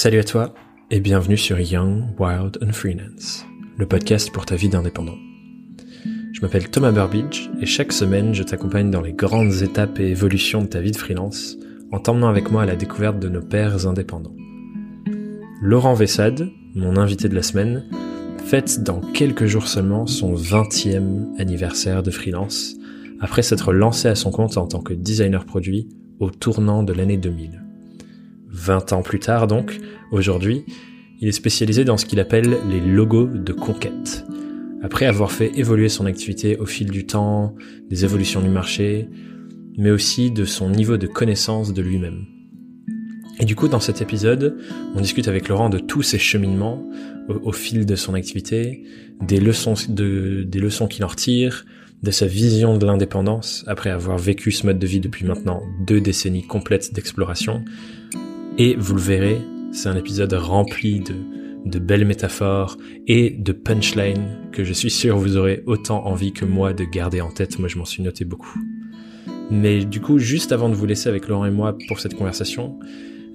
Salut à toi et bienvenue sur Young, Wild and Freelance, le podcast pour ta vie d'indépendant. Je m'appelle Thomas Burbidge et chaque semaine je t'accompagne dans les grandes étapes et évolutions de ta vie de freelance en t'emmenant avec moi à la découverte de nos pères indépendants. Laurent Vessade, mon invité de la semaine, fête dans quelques jours seulement son 20e anniversaire de freelance après s'être lancé à son compte en tant que designer produit au tournant de l'année 2000. 20 ans plus tard donc, aujourd'hui, il est spécialisé dans ce qu'il appelle les logos de conquête. Après avoir fait évoluer son activité au fil du temps, des évolutions du marché, mais aussi de son niveau de connaissance de lui-même. Et du coup, dans cet épisode, on discute avec Laurent de tous ses cheminements au, fil de son activité, des leçons, de, des leçons qu'il en retire, de sa vision de l'indépendance après avoir vécu ce mode de vie depuis maintenant deux décennies complètes d'exploration. Et vous le verrez, c'est un épisode rempli de, belles métaphores et de punchlines que je suis sûr vous aurez autant envie que moi de garder en tête. Moi, je m'en suis noté beaucoup. Mais du coup, juste avant de vous laisser avec Laurent et moi pour cette conversation,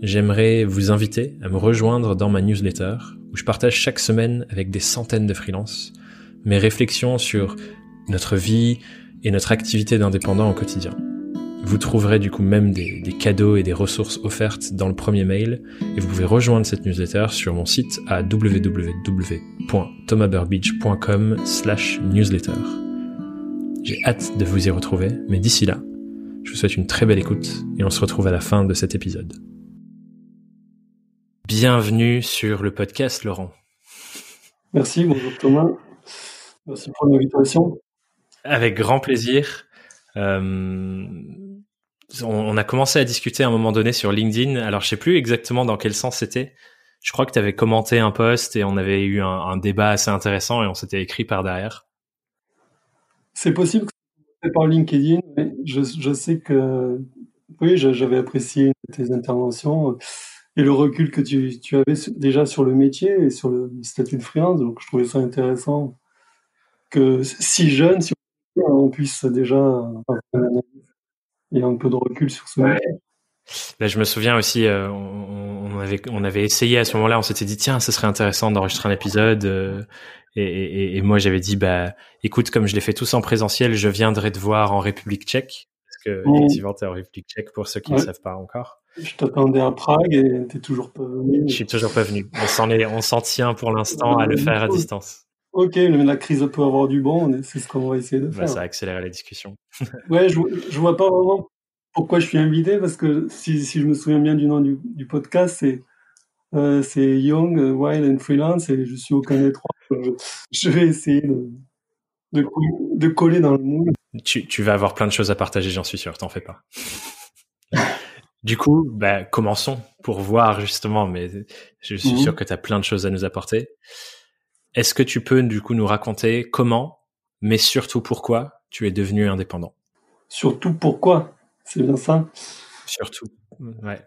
j'aimerais vous inviter à me rejoindre dans ma newsletter où je partage chaque semaine avec des centaines de freelances mes réflexions sur notre vie et notre activité d'indépendant au quotidien. Vous trouverez du coup même des, cadeaux et des ressources offertes dans le premier mail et vous pouvez rejoindre cette newsletter sur mon site à www.thomasburbidge.com slash newsletter. J'ai hâte de vous y retrouver, mais d'ici là, je vous souhaite une très belle écoute et on se retrouve à la fin de cet épisode. Bienvenue sur le podcast, Laurent. Merci, bonjour Thomas. Merci pour l'invitation. Avec grand plaisir. Euh, on, a commencé à discuter à un moment donné sur LinkedIn. Alors, je sais plus exactement dans quel sens c'était. Je crois que tu avais commenté un post et on avait eu un, débat assez intéressant et on s'était écrit par derrière. C'est possible que c'était par LinkedIn. Mais je, sais que oui, j'avais apprécié tes interventions et le recul que tu, tu, avais déjà sur le métier et sur le statut de freelance. Donc, je trouvais ça intéressant que si jeune, si on puisse déjà et un peu de recul sur ce ouais. Là, je me souviens aussi, euh, on, avait, on avait essayé à ce moment-là, on s'était dit tiens, ce serait intéressant d'enregistrer un épisode. Euh, et, et, moi, j'avais dit bah, écoute, comme je l'ai fait tous en présentiel, je viendrai te voir en République Tchèque, parce que mmh. effectivement, t'es en République Tchèque pour ceux qui ne savent pas encore. Je t'attendais à Prague et t'es toujours pas venu. Je suis toujours pas venu. On s'en est, on s'en tient pour l'instant à le faire à distance. Ok, mais la crise peut avoir du bon, c'est ce qu'on va essayer de bah, faire. ça accélère la discussion. ouais, je, je vois pas vraiment pourquoi je suis invité, parce que si, si je me souviens bien du nom du, du podcast, c'est euh, Young, Wild and Freelance, et je suis aucun des trois. Je, vais essayer de, de, de, coller dans le moule. Tu, tu vas avoir plein de choses à partager, j'en suis sûr, t'en fais pas. Du coup, bah, commençons pour voir justement, mais je suis mhm. sûr que tu as plein de choses à nous apporter. Est-ce que tu peux du coup nous raconter comment, mais surtout pourquoi tu es devenu indépendant? Surtout pourquoi, c'est bien ça? Surtout, ouais.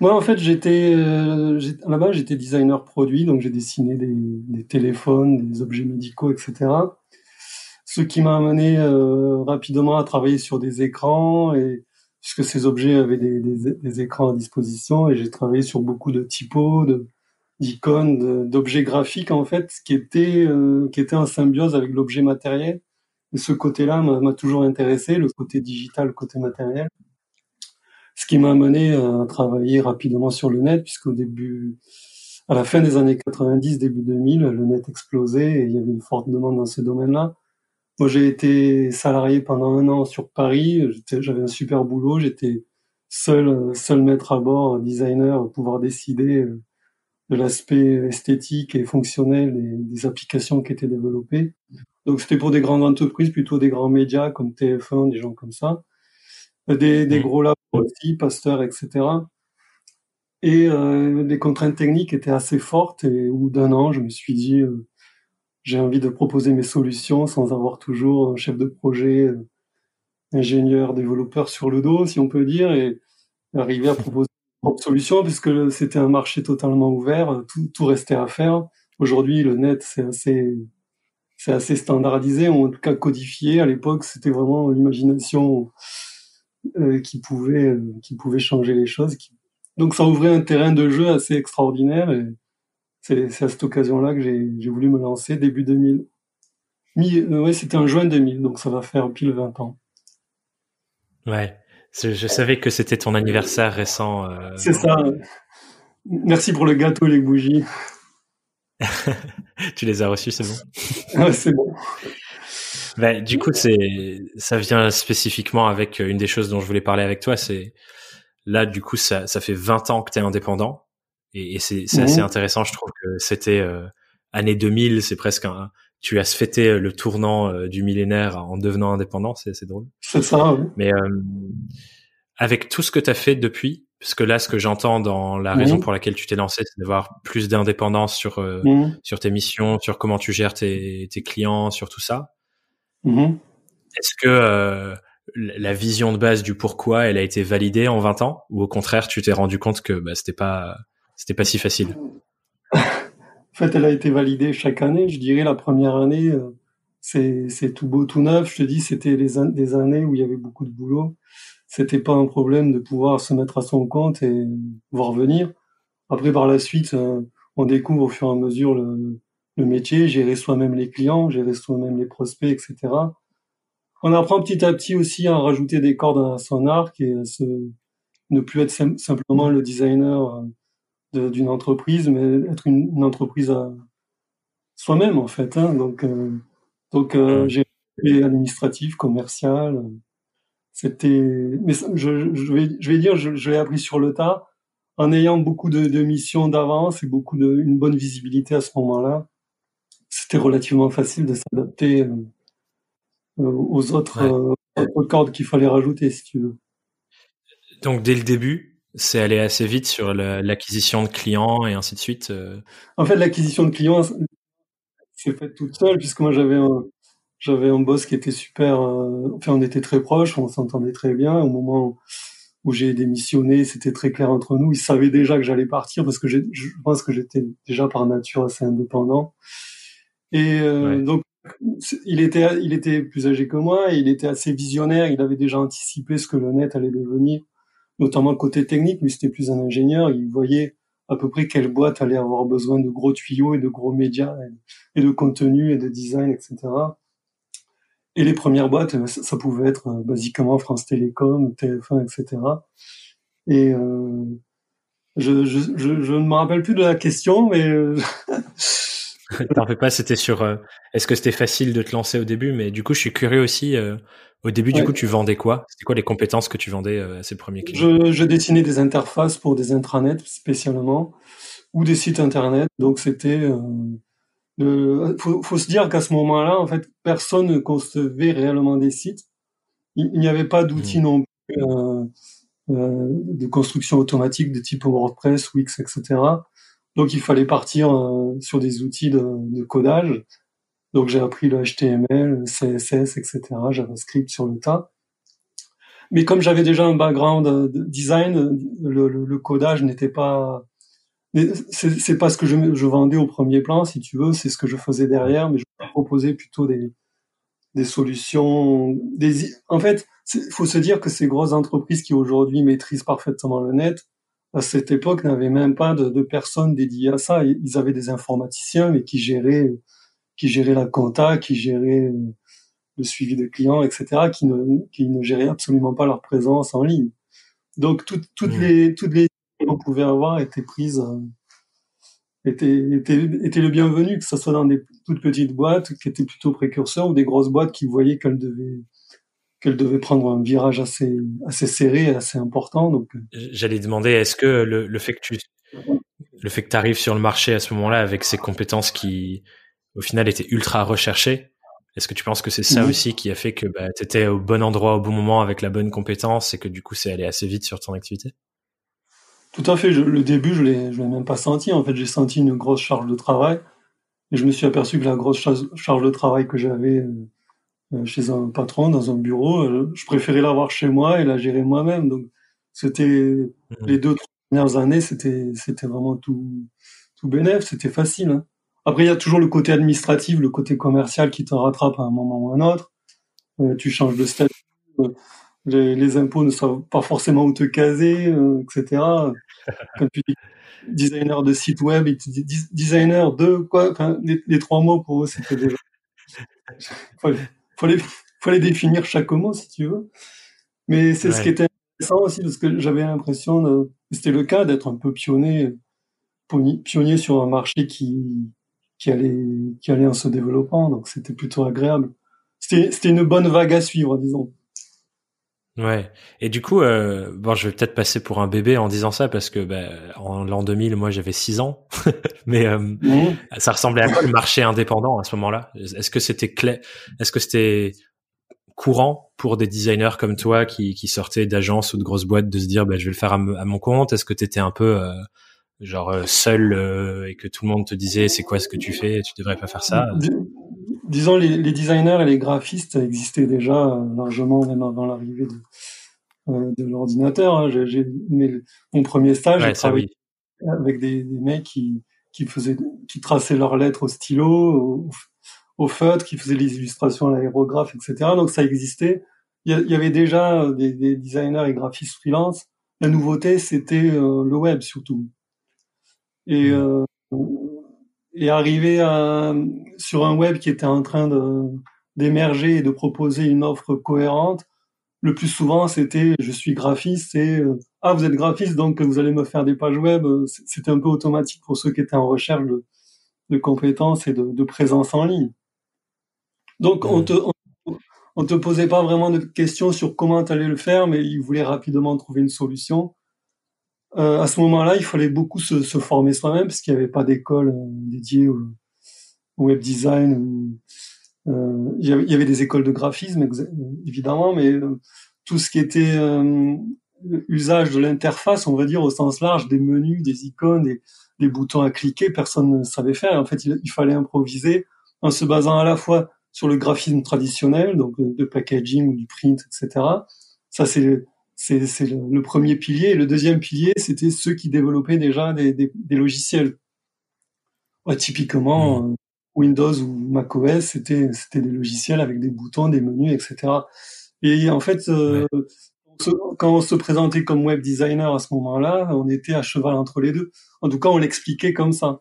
Moi, en fait, j'étais euh, là-bas, j'étais designer produit, donc j'ai dessiné des, téléphones, des objets médicaux, etc. Ce qui m'a amené euh, rapidement à travailler sur des écrans, et puisque ces objets avaient des, des écrans à disposition, et j'ai travaillé sur beaucoup de typos, de, d'icônes, d'objets graphiques en fait, qui étaient euh, qui en symbiose avec l'objet matériel. Et ce côté-là m'a toujours intéressé, le côté digital, le côté matériel. Ce qui m'a amené à travailler rapidement sur le net, puisqu'au début, à la fin des années 90, début 2000, le net explosait et il y avait une forte demande dans ce domaine-là. Moi, j'ai été salarié pendant un an sur Paris. J'avais un super boulot. J'étais seul, seul maître à bord, designer, pouvoir décider euh, de l'aspect esthétique et fonctionnel des, applications qui étaient développées. Donc c'était pour des grandes entreprises, plutôt des grands médias comme TF1, des gens comme ça, des, des gros labos aussi, Pasteur, etc. Et euh, les contraintes techniques étaient assez fortes et au bout d'un an, je me suis dit, euh, j'ai envie de proposer mes solutions sans avoir toujours un chef de projet, euh, ingénieur, développeur sur le dos, si on peut dire, et arriver à proposer solution puisque c'était un marché totalement ouvert, tout, tout restait à faire. Aujourd'hui, le net, c'est assez, c'est assez standardisé, en tout cas codifié. À l'époque, c'était vraiment l'imagination euh, qui pouvait, qui pouvait changer les choses. donc ça ouvrait un terrain de jeu assez extraordinaire et c'est à cette occasion-là que j'ai voulu me lancer début 2000. Mi, ouais, c'était en juin 2000, donc ça va faire pile 20 ans. Ouais, je savais que c'était ton anniversaire récent. Euh... C'est ça. Merci pour le gâteau et les bougies. tu les as reçus, c'est bon? ouais, c'est bon. Bah, du coup, c'est ça vient spécifiquement avec une des choses dont je voulais parler avec toi. C'est là, du coup, ça, ça fait 20 ans que tu es indépendant et, et c'est assez mhm. intéressant. Je trouve que c'était euh, année 2000, c'est presque un. Tu as fêté le tournant euh, du millénaire en devenant indépendant, c'est drôle. C'est ça. Oui. Mais euh, avec tout ce que tu as fait depuis, parce que là, ce que j'entends dans la raison pour laquelle tu t'es lancé, c'est d'avoir plus d'indépendance sur mhm. sur tes missions, sur comment tu gères tes, tes clients, sur tout ça. Mm-hmm. Est-ce que euh, la vision de base du pourquoi, elle a été validée en 20 ans, ou au contraire, tu t'es rendu compte que bah, c'était pas c'était pas si facile? En fait, elle a été validée chaque année. Je dirais la première année, euh, c'est tout beau, tout neuf. Je te dis, c'était des, des années où il y avait beaucoup de boulot. C'était pas un problème de pouvoir se mettre à son compte et voir venir. Après, par la suite, euh, on découvre au fur et à mesure le, le métier, gérer soi-même les clients, gérer soi-même les prospects, etc. On apprend petit à petit aussi à rajouter des cordes à son arc et à se, ne plus être simplement le designer euh, d'une entreprise, mais être une, entreprise à soi-même en fait. Hein. Donc, euh, donc euh, j'ai administratif, commercial. C'était, mais je, je, vais, je vais dire, je, je l'ai appris sur le tas, en ayant beaucoup de, de missions d'avance et beaucoup de, une bonne visibilité à ce moment-là c'était relativement facile de s'adapter euh, euh, aux autres, euh, cordes qu'il fallait rajouter, si tu veux. Donc dès le début, c'est allé assez vite sur l'acquisition de clients et ainsi de suite. En fait, l'acquisition de clients, c'est fait toute seule, puisque moi j'avais un, j'avais un boss qui était super. enfin, on était très proches, on s'entendait très bien. Au moment où j'ai démissionné, c'était très clair entre nous. Il savait déjà que j'allais partir parce que je pense que j'étais déjà par nature assez indépendant. Et euh, donc, il était, il était plus âgé que moi et il était assez visionnaire. Il avait déjà anticipé ce que le net allait devenir, notamment côté technique. Lui, c'était plus un ingénieur. Il voyait à peu près quelle boîte allait avoir besoin de gros tuyaux et de gros médias et, de contenu et de design, etc. Et les premières boîtes, ça, pouvait être euh, basiquement France Télécom, TF1, etc. Et euh, je, je, je, je, ne me rappelle plus de la question, mais euh, T'en fais pas, c'était sur. Euh, est-ce que c'était facile de te lancer au début? Mais du coup, je suis curieux aussi. Euh, au début, du coup, tu vendais quoi? C'était quoi les compétences que tu vendais euh, à ces premiers clients? Je, je, dessinais des interfaces pour des intranets spécialement ou des sites internet. Donc c'était. Euh, faut, faut, se dire qu'à ce moment-là, en fait, personne ne concevait réellement des sites. Il, n'y avait pas d'outils mmh. non plus de construction automatique de type WordPress, Wix, etc. Donc il fallait partir euh, sur des outils de, codage. Donc j'ai appris le HTML, CSS, etc., JavaScript sur le tas. Mais comme j'avais déjà un background de design, le, le, le codage n'était pas c'est pas ce que je, vendais au premier plan, si tu veux, c'est ce que je faisais derrière, mais je proposais plutôt des, solutions. En fait, il faut se dire que ces grosses entreprises qui aujourd'hui maîtrisent parfaitement le net, à cette époque, n'avaient même pas de, de, personnes dédiées à ça. Ils avaient des informaticiens, mais qui géraient, qui géraient la compta, qui géraient euh, le suivi des clients, etc., qui ne, qui ne géraient absolument pas leur présence en ligne. Donc, toutes, toutes mmh. les, toutes les qu'on pouvait avoir étaient prises, euh, étaient, étaient, étaient le bienvenu, que ce soit dans des toutes petites boîtes qui étaient plutôt précurseurs ou des grosses boîtes qui voyaient qu'elles devaient, qu'elle devait prendre un virage assez assez serré, assez important. Donc euh. j'allais demander est-ce que le, le, fait que tu le fait que tu arrives sur le marché à ce moment-là avec ces compétences qui au final étaient ultra recherchées, est-ce que tu penses que c'est ça aussi qui a fait que bah, tu étais au bon endroit au bon moment avec la bonne compétence et que du coup c'est allé assez vite sur ton activité? Tout à fait. le début, je je l'ai même pas senti. En fait, j'ai senti une grosse charge de travail et je me suis aperçu que la grosse charge de travail que j'avais euh, chez un patron dans un bureau. Euh, je préférais l'avoir chez moi et la gérer moi-même. Donc c'était mmh. les deux premières années, c'était c'était vraiment tout tout bénéf, c'était facile. Hein. Après il y a toujours le côté administratif, le côté commercial qui te rattrape à un moment ou à un autre. Euh, tu changes de statut. les, impôts ne savent pas forcément où te caser, euh, etc. Quand tu dis designer de site web, et tu dis designer de quoi, enfin, les, trois mots pour eux, c'était déjà. Fallait, fallait, fallait définir chaque mot si tu veux. Mais c'est ce qui était intéressant aussi parce que j'avais l'impression, de... c'était le cas d'être un peu pionnier, pionnier sur un marché qui qui allait qui allait en se développant, donc c'était plutôt agréable. C'était c'était une bonne vague à suivre, disons. Ouais. Et du coup, euh, bon, je vais peut-être passer pour un bébé en disant ça parce que bah, en l'an 2000, moi, j'avais 6 ans. Mais euh, mmh. ça ressemblait à quoi le marché indépendant à ce moment-là? Est-ce que c'était clair Est-ce que c'était courant pour des designers comme toi qui, qui sortaient d'agences ou de grosses boîtes de se dire bah, je vais le faire à, mon compte? Est-ce que tu étais un peu euh, genre euh, seul euh, et que tout le monde te disait c'est quoi ce que tu fais? Tu devrais pas faire ça? Disons, les, les, designers et les graphistes existaient déjà euh, largement même avant l'arrivée de, euh, de l'ordinateur. Hein. J'ai, mon premier stage, j'ai travaillé avec des, des, mecs qui, qui faisaient, qui traçaient leurs lettres au stylo, au, au feutre, qui faisaient les illustrations à l'aérographe, etc. Donc ça existait. Il y, avait déjà des, des, designers et graphistes freelance. La nouveauté, c'était euh, le web surtout. Et mmh et arriver à, sur un web qui était en train d'émerger et de proposer une offre cohérente, le plus souvent c'était je suis graphiste et euh, ah vous êtes graphiste donc vous allez me faire des pages web. C'était un peu automatique pour ceux qui étaient en recherche de, de compétences et de, de, présence en ligne. Donc on te on, te posait pas vraiment de questions sur comment tu allais le faire, mais ils voulaient rapidement trouver une solution. Euh, à ce moment-là, il fallait beaucoup se, se former soi-même parce qu'il n'y avait pas d'école euh, dédiée au, web design. Euh, il, y avait, il, y avait, des écoles de graphisme, évidemment, mais euh, tout ce qui était usage de l'interface, on va dire au sens large, des menus, des icônes, des, des boutons à cliquer, personne ne savait faire. En fait, il, il, fallait improviser en se basant à la fois sur le graphisme traditionnel, donc de packaging ou du print, etc. Ça, c'est c'est le, premier pilier. Et le deuxième pilier, c'était ceux qui développaient déjà des, des, des logiciels. Ouais, typiquement, mmh. euh, Windows ou macOS, c'était c'était des logiciels avec des boutons, des menus, etc. Et en fait, euh, quand on se présentait comme web designer à ce moment-là, on était à cheval entre les deux. En tout cas, on l'expliquait comme ça.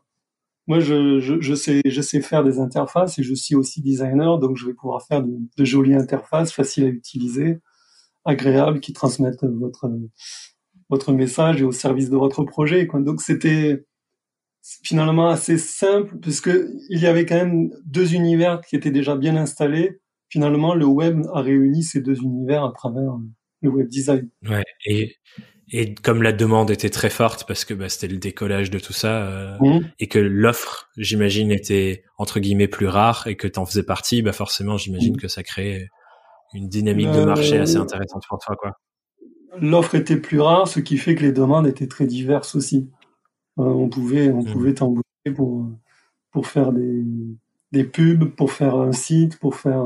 Moi, je, je, je, sais, je sais faire des interfaces et je suis aussi designer, donc je vais pouvoir faire de, de jolies interfaces faciles à utiliser agréables qui transmettent votre votre message et au service de votre projet. Quoi. Donc c'était finalement assez simple puisque il y avait quand même deux univers qui étaient déjà bien installés. Finalement, le web a réuni ces deux univers à travers le web design. Ouais, et et comme la demande était très forte parce que bah, c'était le décollage de tout ça euh, mmh. et que l'offre, j'imagine, était entre guillemets plus rare et que tu en faisais partie, bah forcément, j'imagine mmh. que ça créait une dynamique de marché assez euh, intéressante pour toi, quoi. L'offre était plus rare, ce qui fait que les demandes étaient très diverses aussi. Euh, on pouvait, on mmh. pouvait t'embaucher pour pour faire des des pubs, pour faire un site, pour faire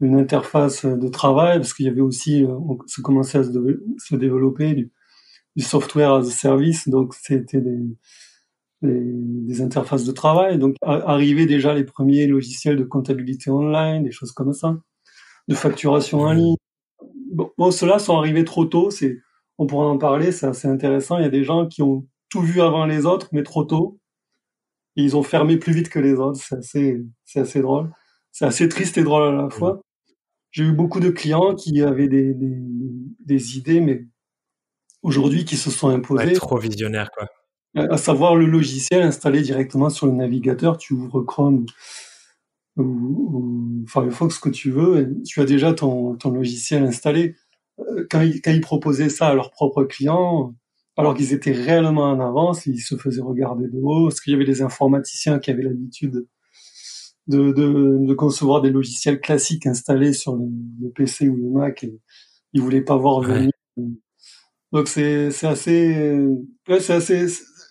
une interface de travail, parce qu'il y avait aussi, euh, on, ça commençait à se, développer du, du, software as a service, donc c'était des, des, des, interfaces de travail. Donc arrivaient déjà les premiers logiciels de comptabilité online, des choses comme ça de facturation en ligne. Bon, bon ceux-là sont arrivés trop tôt. C'est, on pourra en parler. C'est assez intéressant. Il y a des gens qui ont tout vu avant les autres, mais trop tôt. Et ils ont fermé plus vite que les autres. C'est assez, c'est assez drôle. C'est assez triste et drôle à la fois. J'ai eu beaucoup de clients qui avaient des, des, des idées, mais aujourd'hui qui se sont imposés. Ouais, trop visionnaire, quoi. À savoir le logiciel installé directement sur le navigateur. Tu ouvres Chrome ou, Firefox, ce que tu veux, tu as déjà ton, ton logiciel installé. Euh, quand ils, quand ils proposaient ça à leurs propres clients, alors qu'ils étaient réellement en avance, ils se faisaient regarder de haut, parce qu'il y avait des informaticiens qui avaient l'habitude de, de, de, concevoir des logiciels classiques installés sur le, le PC ou le Mac, et ils voulaient pas voir venir. Donc c'est c'est assez, ouais, c'est assez,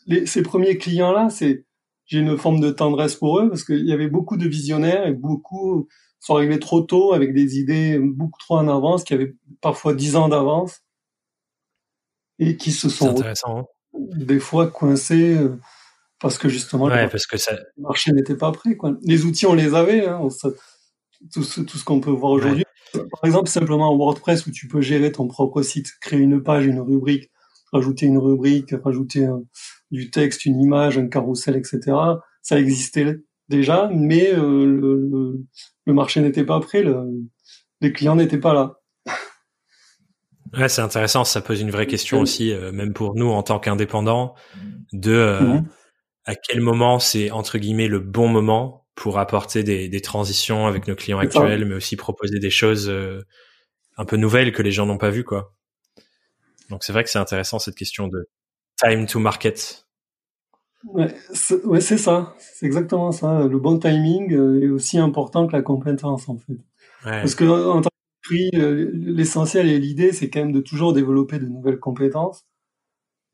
les, ces premiers clients là, c'est j'ai une forme de tendresse pour eux parce qu'il y avait beaucoup de visionnaires et beaucoup sont arrivés trop tôt avec des idées beaucoup trop en avance, qui avaient parfois dix ans d'avance et qui se sont hein. des fois coincés euh, parce que justement ouais, le, parce que ça... marché n'était pas prêt. Quoi. Les outils, on les avait, hein, tout, ce, tout ce qu'on peut voir aujourd'hui. par exemple, simplement en WordPress où tu peux gérer ton propre site, créer une page, une rubrique, rajouter une rubrique, rajouter du texte, une image, un carrousel, etc. Ça existait déjà, mais euh, le, le, marché n'était pas prêt, le, les clients n'étaient pas là. Ouais, c'est intéressant. Ça pose une vraie question aussi, euh, même pour nous en tant qu'indépendants, de euh, mhm. à quel moment c'est entre guillemets le bon moment pour apporter des, des transitions avec nos clients actuels, mais aussi proposer des choses un peu nouvelles que les gens n'ont pas vues, quoi. Donc c'est vrai que c'est intéressant cette question de time to market. Ouais, c'est ça. C'est exactement ça. Le bon timing euh, est aussi important que la compétence, en fait. Parce que en tant que prix, euh, l'essentiel et l'idée, c'est quand même de toujours développer de nouvelles compétences.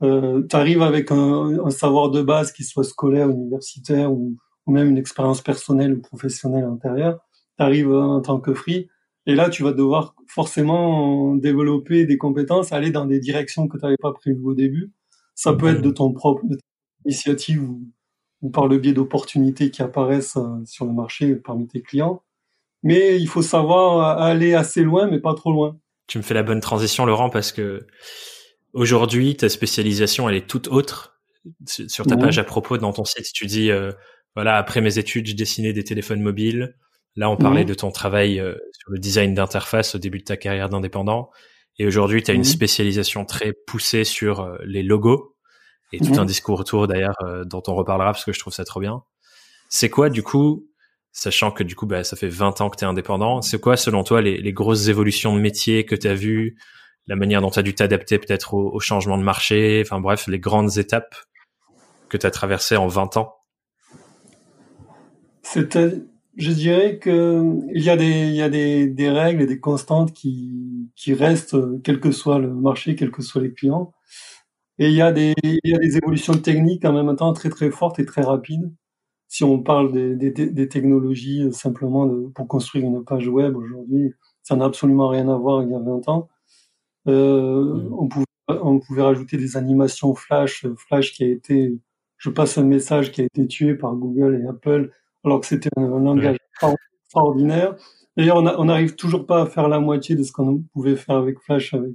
Euh, tu arrives avec un, savoir de base, qui soit scolaire, universitaire ou, ou même une expérience personnelle ou professionnelle antérieure. Tu arrives en tant que free, et là, tu vas devoir forcément développer des compétences, aller dans des directions que tu n'avais pas prévues au début. Ça peut être de ton propre, initiative ou, par le biais d'opportunités qui apparaissent euh, sur le marché parmi tes clients. Mais il faut savoir aller assez loin, mais pas trop loin. Tu me fais la bonne transition, Laurent, parce que aujourd'hui, ta spécialisation, elle est toute autre. Sur ta page à propos dans ton site, tu dis, euh, voilà, après mes études, je dessinais des téléphones mobiles. Là, on parlait de ton travail euh, sur le design d'interface au début de ta carrière d'indépendant. Et aujourd'hui, tu as une spécialisation très poussée sur les logos et tout un mhm. discours autour d'ailleurs euh, dont on reparlera parce que je trouve ça trop bien. C'est quoi du coup, sachant que du coup bah, ça fait 20 ans que tu es indépendant, c'est quoi selon toi les, les, grosses évolutions de métier que tu as vues, la manière dont tu as dû t'adapter peut-être au, au, changement de marché, enfin bref, les grandes étapes que tu as traversées en 20 ans? C'était je dirais que il y a des règles et des constantes qui restent quel que soit le marché, quels que soient les clients. Et il y a des, évolutions techniques en même temps très très fortes et très rapides. Si on parle des, technologies euh, simplement pour construire une page web aujourd'hui, ça n'a absolument rien à voir il y a 20 ans. Euh, on, pouvait, on pouvait rajouter des animations Flash, Flash qui a été, je passe un message qui a été tué par Google et Apple, alors que c'était un, langage extraordinaire. D'ailleurs, on n'arrive toujours pas à faire la moitié de ce qu'on pouvait faire avec Flash, avec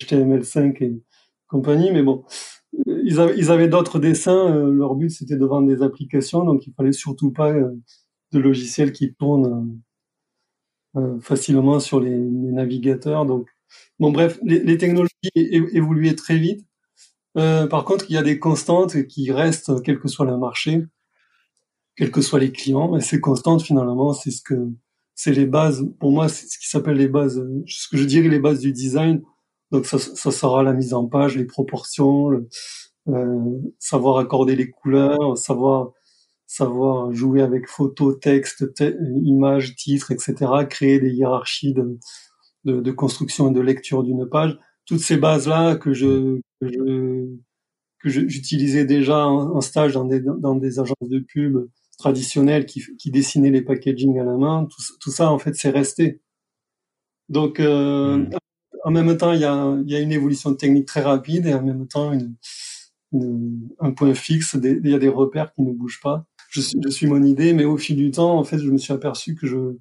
HTML5 et, compagnie, mais bon, ils avaient, ils avaient d'autres dessins. Euh, leur but, c'était de vendre des applications, donc il fallait surtout pas euh, de logiciels qui tournent euh, facilement sur les, navigateurs. Donc, bon, bref, les, technologies évoluaient très vite. par contre, il y a des constantes qui restent, quel que soit le marché, quels que soient les clients. Et ces constantes, finalement, c'est ce que c'est les bases. Pour moi, c'est ce qui s'appelle les bases, ce que je dirais les bases du design donc ça, ça sera la mise en page, les proportions, euh, savoir accorder les couleurs, savoir savoir jouer avec photo, texte, image, titre, etc. Créer des hiérarchies de, de, de construction et de lecture d'une page. Toutes ces bases-là que je que je que j'utilisais déjà en, stage dans des dans des agences de pub traditionnelles qui, qui dessinaient les packaging à la main. Tout, tout ça en fait c'est resté. Donc euh, mmh en même temps, il y a, y a une évolution technique très rapide et en même temps une, un point fixe. il y a des repères qui ne bougent pas. Je, je, suis mon idée, mais au fil du temps, en fait, je me suis aperçu que je,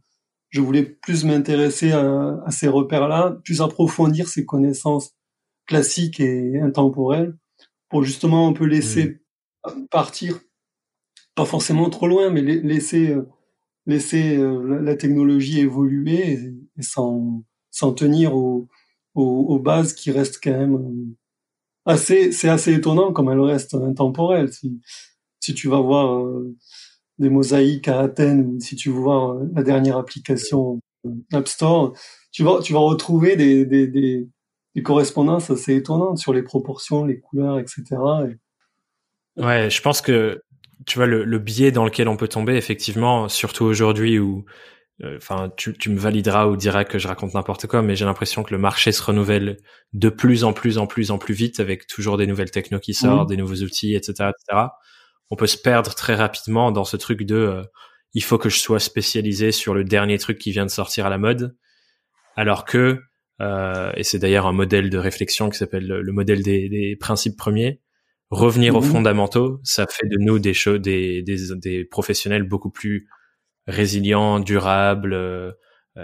je voulais plus m'intéresser à, à, ces repères-là, plus approfondir ces connaissances classiques et intemporelles, pour justement un peu laisser mmh. partir, pas forcément trop loin, mais laisser laisser euh, la technologie évoluer et, et s'en tenir aux, bases qui restent quand même euh, assez, c'est assez étonnant comme elles restent intemporelles. Si, tu vas voir euh, des mosaïques à Athènes ou si tu euh, la dernière application App Store, tu vas, retrouver des correspondances assez étonnantes sur les proportions, les couleurs, etc. Ouais, je pense que tu vois le, le biais dans lequel on peut tomber effectivement, surtout aujourd'hui où euh, enfin, tu, tu, me valideras ou diras que je raconte n'importe quoi, mais j'ai l'impression que le marché se renouvelle de plus en plus en plus en plus vite avec toujours des nouvelles technos qui sortent, des nouveaux outils, etc., etc. On peut se perdre très rapidement dans ce truc de euh, il faut que je sois spécialisé sur le dernier truc qui vient de sortir à la mode, alors que euh, et c'est d'ailleurs un modèle de réflexion qui s'appelle le, modèle des, des, principes premiers. Revenir aux fondamentaux, ça fait de nous des, des, des, des professionnels beaucoup plus résilient, durable, euh,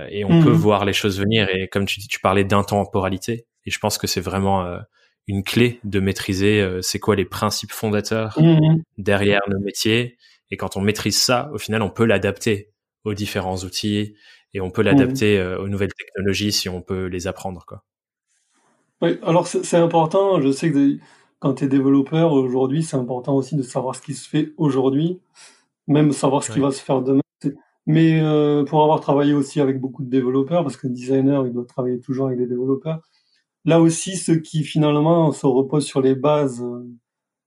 et on peut mhm. voir les choses venir. Et comme tu dis, tu parlais d'intemporalité, et je pense que c'est vraiment une clé de maîtriser c'est quoi les principes fondateurs mhm. derrière nos métiers. Et quand on maîtrise ça, au final, on peut l'adapter aux différents outils et on peut l'adapter aux nouvelles technologies si on peut les apprendre. Quoi. Oui, alors c'est important. Je sais que quand tu es développeur aujourd'hui, c'est important aussi de savoir ce qui se fait aujourd'hui, même savoir ce qui va se faire demain. Mais euh, pour avoir travaillé aussi avec beaucoup de développeurs, parce que designer, il doit travailler toujours avec des développeurs, là aussi, ce qui finalement se repose sur les bases euh,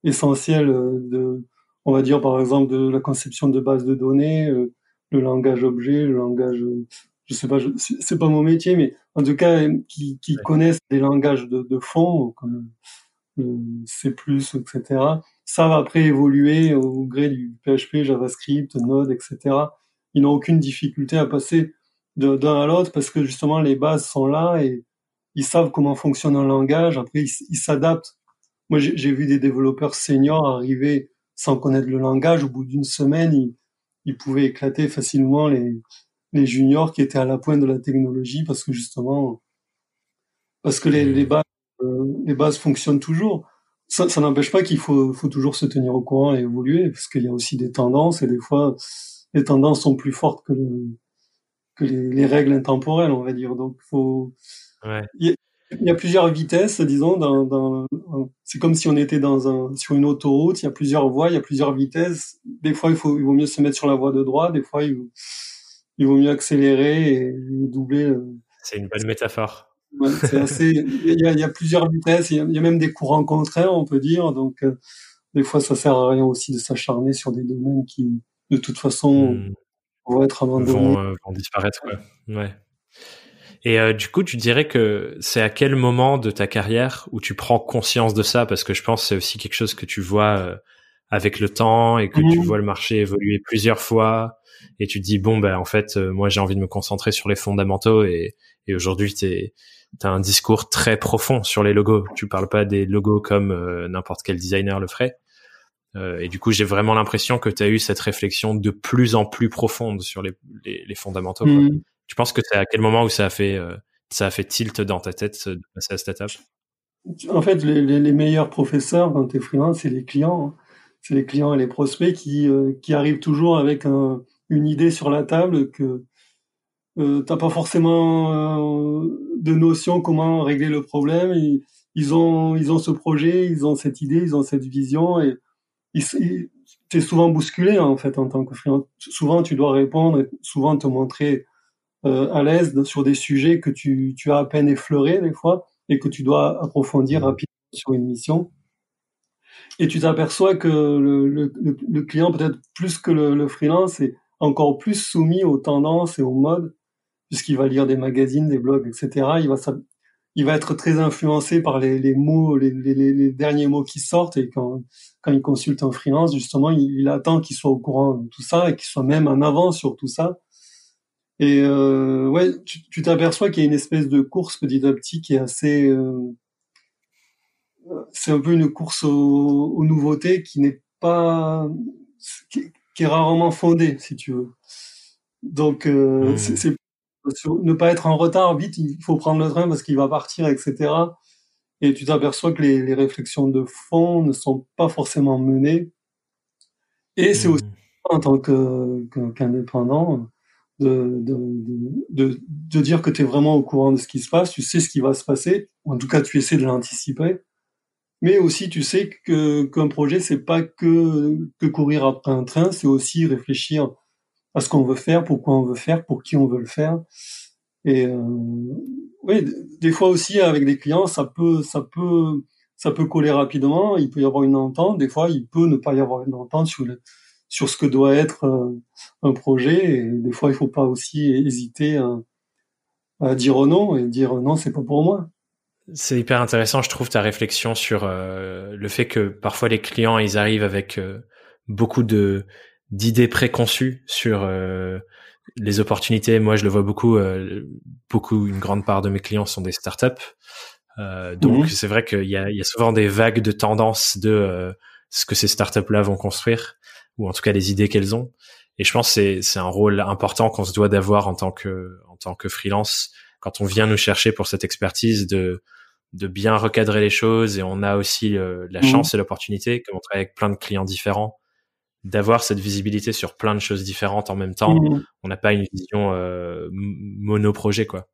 essentielles de, on va dire par exemple, de la conception de bases de données, euh, le langage objet, le langage je sais pas, c'est pas mon métier, mais en tout cas, qui, qui connaissent des langages de, de fond, comme C+, etc. Ça va après évoluer au gré du PHP, JavaScript, Node, etc. Ils n'ont aucune difficulté à passer d'un à l'autre parce que justement les bases sont là et ils savent comment fonctionne un langage. Après, ils s'adaptent. Moi, j'ai vu des développeurs seniors arriver sans connaître le langage. Au bout d'une semaine, ils, pouvaient éclater facilement les, juniors qui étaient à la pointe de la technologie parce que justement, parce que les, les bases, euh, les bases fonctionnent toujours. Ça, ça n'empêche pas qu'il faut, faut toujours se tenir au courant et évoluer parce qu'il y a aussi des tendances et des fois, les tendances sont plus fortes que, le, que les, les, règles intemporelles, on va dire. Donc, faut. Ouais. Il, y a, plusieurs vitesses, disons. Dans, dans, c'est comme si on était dans un, sur une autoroute. Il y a plusieurs voies, il y a plusieurs vitesses. Des fois, il faut, il vaut mieux se mettre sur la voie de droite. Des fois, il, il vaut mieux accélérer et doubler. Euh. C'est une bonne métaphore. Assez. Il y, a, il y, a, plusieurs vitesses. Il y, a, même des courants contraires, on peut dire. Donc, euh, des fois, ça sert à rien aussi de s'acharner sur des domaines qui, de toute façon, hmm. vont être abandonnés. Vont, euh, vont disparaître. Ouais. ouais. Et euh, du coup, tu dirais que c'est à quel moment de ta carrière où tu prends conscience de ça? Parce que je pense que c'est aussi quelque chose que tu vois avec le temps et que tu mmh. vois le marché évoluer plusieurs fois et tu te dis bon ben en fait euh, moi j'ai envie de me concentrer sur les fondamentaux et, et aujourd'hui tu as un discours très profond sur les logos. Tu parles pas des logos comme euh, n'importe quel designer le ferait. Euh, et du coup, j'ai vraiment l'impression que tu as eu cette réflexion de plus en plus profonde sur les, les, les fondamentaux. Mmh. Tu penses que c'est à quel moment où ça a fait ça a fait tilt dans ta tête de passer à cette étape? En fait, les, les meilleurs professeurs quand tu es freelance, c'est les clients. Hein c'est les clients et les prospects qui, euh, qui arrivent toujours avec un, une idée sur la table que euh, t'as pas forcément euh, de notion comment régler le problème. Ils, ils, ont ils ont ce projet, ils ont cette idée, ils ont cette vision et ils, t'es souvent bousculé en fait en tant que freelance. Souvent tu dois répondre, et souvent te montrer euh, à l'aise sur des sujets que tu, tu as à peine effleurés des fois et que tu dois approfondir rapidement sur une mission et tu t'aperçois que le, le, le client, peut-être plus que le, le, freelance, est encore plus soumis aux tendances et aux modes, puisqu'il va lire des magazines, des blogs, etc. Il va, il va être très influencé par les, les mots, les, les, les, derniers mots qui sortent. Et quand, quand il consulte un freelance, justement, il, il attend qu'il soit au courant de tout ça et qu'il soit même en avant sur tout ça. Et euh, ouais, tu t'aperçois qu'il y a une espèce de course petit à petit qui est assez euh, c'est un peu une course aux, nouveautés qui n'est pas, qui, est rarement fondée, si tu veux. Donc, euh, hmm. c'est ne pas être en retard vite, il faut prendre le train parce qu'il va partir, etc. Et tu t'aperçois que les, réflexions de fond ne sont pas forcément menées. Et c'est hmm. aussi en tant qu'indépendant de, de, de, de, dire que tu es vraiment au courant de ce qui se passe, tu sais ce qui va se passer, en tout cas tu essaies de l'anticiper. Mais aussi, tu sais que qu'un projet, c'est pas que que courir après un train, c'est aussi réfléchir à ce qu'on veut faire, pourquoi on veut faire, pour qui on veut le faire. Et euh, oui, des fois aussi avec des clients, ça peut ça peut ça peut coller rapidement. Il peut y avoir une entente. Des fois, il peut ne pas y avoir une entente sur le, sur ce que doit être euh, un projet. Et des fois, il faut pas aussi hésiter à, à dire non et dire non, c'est pas pour moi. C'est hyper intéressant, je trouve, ta réflexion sur euh, le fait que parfois les clients, ils arrivent avec euh, beaucoup de d'idées préconçues sur euh, les opportunités. Moi, je le vois beaucoup. beaucoup, une grande part de mes clients sont des startups. donc, mhm. c'est vrai qu'il y a, il y a souvent des vagues de tendances de ce que ces startups-là vont construire, ou en tout cas les idées qu'elles ont. Et je pense que c'est c'est un rôle important qu'on se doit d'avoir en tant que en tant que freelance quand on vient nous chercher pour cette expertise de de bien recadrer les choses et on a aussi la mmh. chance et l'opportunité comme on travaille avec plein de clients différents d'avoir cette visibilité sur plein de choses différentes en même temps. Mmh. On n'a pas une vision euh, monoprojet quoi.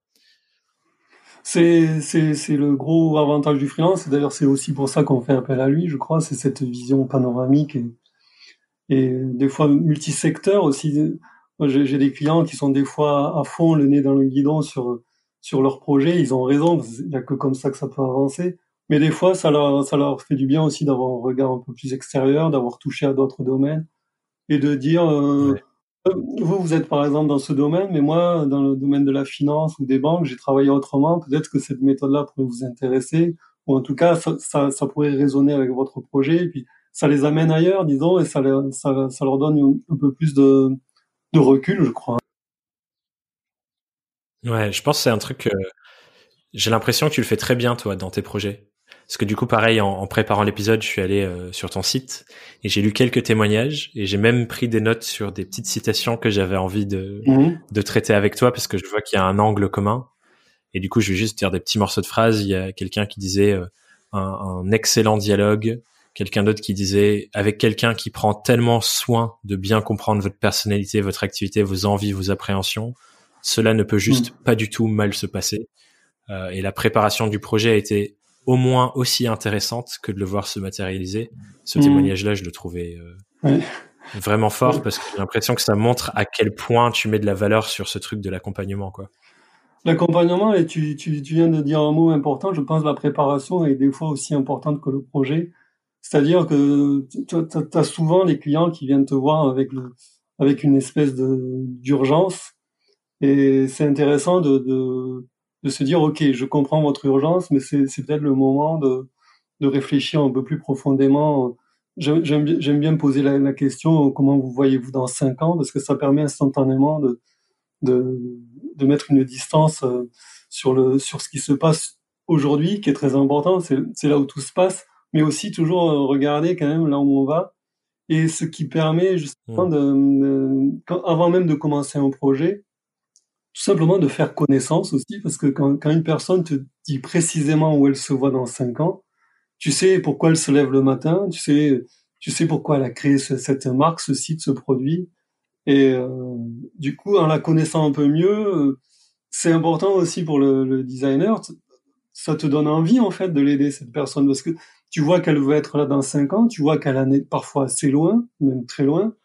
C'est c'est c'est le gros avantage du freelance. D'ailleurs, c'est aussi pour ça qu'on fait appel à lui, je crois. C'est cette vision panoramique et, et des fois multisecteur aussi. J'ai des clients qui sont des fois à fond le nez dans le guidon sur sur leur projet. Ils ont raison. Il n'y a que comme ça que ça peut avancer. Mais des fois, ça leur ça leur fait du bien aussi d'avoir un regard un peu plus extérieur, d'avoir touché à d'autres domaines et de dire euh, vous, vous êtes par exemple dans ce domaine, mais moi, dans le domaine de la finance ou des banques, j'ai travaillé autrement. Peut-être que cette méthode-là pourrait vous intéresser, ou en tout cas, ça, ça, ça, pourrait résonner avec votre projet. Et puis, ça les amène ailleurs, disons, et ça, ça, ça leur donne un peu plus de, de recul, je crois. Ouais, je pense que c'est un truc. Euh, j'ai l'impression que tu le fais très bien, toi, dans tes projets. Parce que du coup, pareil, en, préparant l'épisode, je suis allé euh, sur ton site et j'ai lu quelques témoignages et j'ai même pris des notes sur des petites citations que j'avais envie de, mhm. de traiter avec toi parce que je vois qu'il y a un angle commun. Et du coup, je vais juste dire des petits morceaux de phrases. Il y a quelqu'un qui disait euh, un, un, excellent dialogue, quelqu'un d'autre qui disait avec quelqu'un qui prend tellement soin de bien comprendre votre personnalité, votre activité, vos envies, vos appréhensions, cela ne peut juste mhm. pas du tout mal se passer. Euh, et la préparation du projet a été au moins aussi intéressante que de le voir se matérialiser. Ce mmh. témoignage-là, je le trouvais euh, vraiment fort parce que j'ai l'impression que ça montre à quel point tu mets de la valeur sur ce truc de l'accompagnement, quoi. L'accompagnement, et tu, tu, tu, viens de dire un mot important, je pense la préparation est des fois aussi importante que le projet. C'est-à-dire que tu as souvent les clients qui viennent te voir avec, le, avec une espèce d'urgence. Et c'est intéressant de, de, de se dire, OK, je comprends votre urgence, mais c'est peut-être le moment de, de réfléchir un peu plus profondément. J'aime bien poser la, question, comment vous voyez-vous dans cinq ans, parce que ça permet instantanément de, de, de mettre une distance euh, sur, le, sur ce qui se passe aujourd'hui, qui est très important, c'est là où tout se passe, mais aussi toujours euh, regarder quand même là où on va, et ce qui permet justement mmh. de, avant même de commencer un projet, tout simplement de faire connaissance aussi, parce que quand, quand, une personne te dit précisément où elle se voit dans cinq ans, tu sais pourquoi elle se lève le matin, tu sais, tu sais pourquoi elle a créé cette marque, ce site, ce produit. Et euh, du coup, en la connaissant un peu mieux, c'est important aussi pour le, le, designer. Ça te donne envie en fait de l'aider cette personne parce que tu vois qu'elle veut être là dans cinq ans, tu vois qu'elle en est parfois assez loin, même très loin,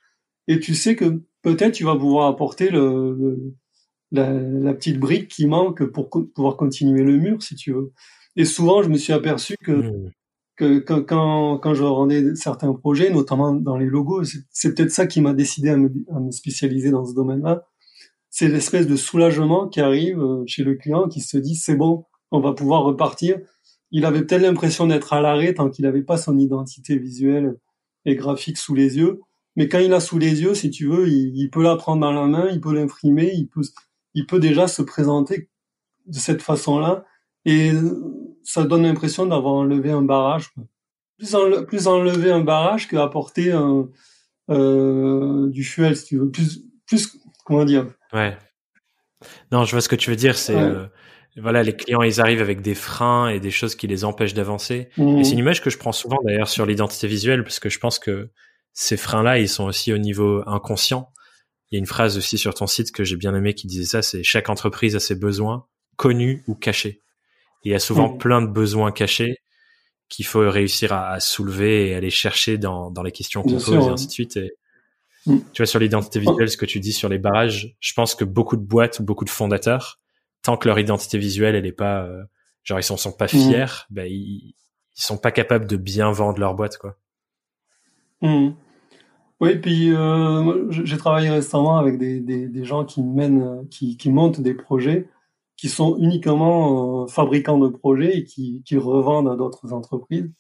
et tu sais que peut-être tu vas pouvoir apporter le, le la, petite brique qui manque pour pouvoir continuer le mur, si tu veux. Et souvent, je me suis aperçu que, mmh. que, quand, quand je rendais certains projets, notamment dans les logos, c'est peut-être ça qui m'a décidé à me, à me, spécialiser dans ce domaine-là. C'est l'espèce de soulagement qui arrive euh, chez le client, qui se dit c'est bon, on va pouvoir repartir. Il avait peut-être l'impression d'être à l'arrêt tant qu'il n'avait pas son identité visuelle et graphique sous les yeux. Mais quand il a sous les yeux, si tu veux, il, il peut la prendre dans la main, il peut l'imprimer, il peut, il peut déjà se présenter de cette façon-là et ça donne l'impression d'avoir enlevé un barrage. Plus, plus enlever un barrage qu'apporter un, euh, du fuel, si tu veux. Plus, plus, comment dire? Ouais. Non, je vois ce que tu veux dire. C'est euh, voilà, les clients, ils arrivent avec des freins et des choses qui les empêchent d'avancer. Mmh. Et c'est une image que je prends souvent d'ailleurs sur l'identité visuelle, parce que je pense que ces freins-là, ils sont aussi au niveau inconscient. Il y a une phrase aussi sur ton site que j'ai bien aimé qui disait ça, c'est chaque entreprise a ses besoins connus ou cachés. Et il y a souvent mmh. plein de besoins cachés qu'il faut réussir à, soulever et aller chercher dans, dans les questions qu'on pose et ainsi de suite. Et, mmh. Tu vois, sur l'identité visuelle, ce que tu dis sur les barrages, je pense que beaucoup de boîtes ou beaucoup de fondateurs, tant que leur identité visuelle, elle est pas, euh, genre ils sont, sont pas mmh. fiers, ben ils, ils sont pas capables de bien vendre leur boîte, quoi. Oui, puis euh, j'ai travaillé récemment avec des, des, des, gens qui mènent, qui, qui montent des projets qui sont uniquement euh, fabricants de projets et qui, qui revendent à d'autres entreprises.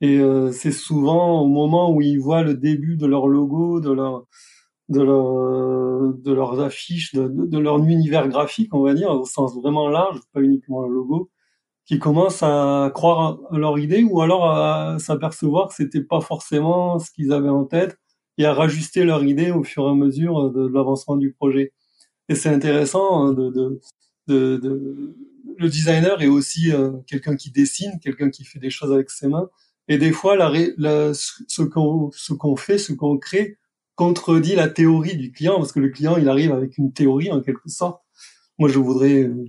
Et euh, c'est souvent au moment où ils voient le début de leur logo, de leur de leur de leurs affiches, de, de, leur univers graphique, on va dire, au sens vraiment large, pas uniquement le logo, qui commencent à croire à leur idée ou alors à s'apercevoir que c'était pas forcément ce qu'ils avaient en tête et à rajuster leur idée au fur et à mesure de, l'avancement du projet. Et c'est intéressant hein, de, de, de, le designer est aussi euh, quelqu'un qui dessine, quelqu'un qui fait des choses avec ses mains. Et des fois, la, la, ce qu'on qu'on fait, ce qu'on crée, contredit la théorie du client, parce que le client, il arrive avec une théorie en quelque sorte. Moi, je voudrais euh,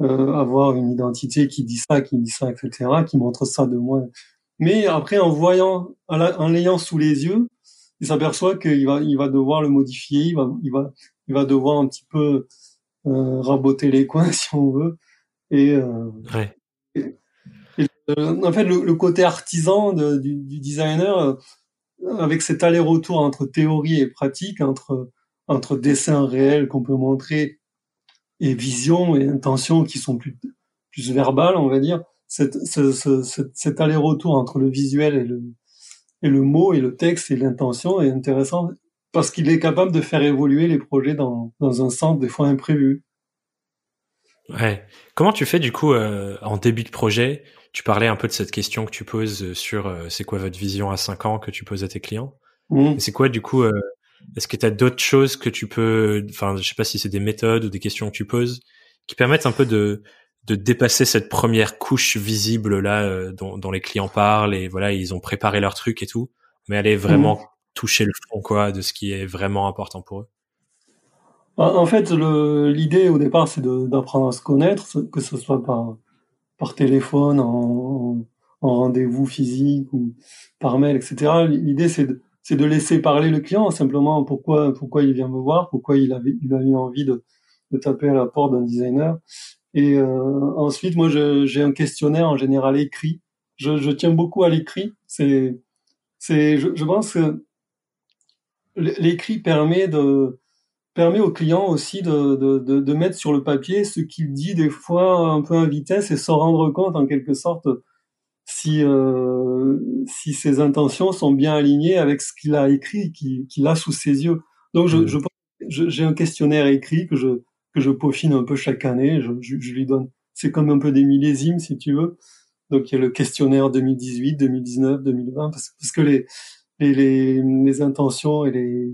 euh, avoir une identité qui dit ça, qui dit ça, etc., qui montre ça de moi. Mais après, en voyant, en l'ayant sous les yeux, il s'aperçoit qu'il va, il va devoir le modifier, il va, il va, il va devoir un petit peu euh, raboter les coins, si on veut. Et, euh, ouais. Euh, en fait, le, côté artisan du, du, designer, euh, avec cet aller-retour entre théorie et pratique, entre entre dessin réel qu'on peut montrer et vision et intention qui sont plus plus verbales, on va dire, cet, ce, ce, cet aller-retour entre le visuel et le et le mot et le texte et l'intention est intéressant parce qu'il est capable de faire évoluer les projets dans, dans un sens des fois imprévu. Ouais. Comment tu fais du coup euh, en début de projet? Tu parlais un peu de cette question que tu poses sur euh, c'est quoi votre vision à 5 ans que tu poses à tes clients? Mmh. C'est quoi du coup euh, Est-ce que tu as d'autres choses que tu peux Enfin, je sais pas si c'est des méthodes ou des questions que tu poses qui permettent un peu de de dépasser cette première couche visible là dont, dont, les clients parlent et voilà ils ont préparé leur truc et tout, mais aller vraiment mmh. toucher le fond quoi de ce qui est vraiment important pour eux. En fait, l'idée au départ, c'est d'apprendre à se connaître, que ce soit par, par téléphone, en, en rendez-vous physique ou par mail, etc. L'idée, c'est de, de laisser parler le client, simplement pourquoi, pourquoi il vient me voir, pourquoi il avait, il a eu envie de, de taper à la porte d'un designer. Et euh, ensuite, moi, j'ai un questionnaire en général écrit. Je, je tiens beaucoup à l'écrit. C'est, c'est, je, je pense que l'écrit permet de, permet au client aussi de, de, de, de mettre sur le papier ce qu'il dit des fois un peu à vitesse et s'en rendre compte en quelque sorte si, euh, si ses intentions sont bien alignées avec ce qu'il a écrit, qu'il a sous ses yeux. Donc je, mmh. je j'ai un questionnaire écrit que je que je peaufine un peu chaque année. Je, je, je lui donne, c'est comme un peu des millésimes si tu veux. Donc il y a le questionnaire 2018, 2019, 2020 parce, parce que les, les, les, les intentions et les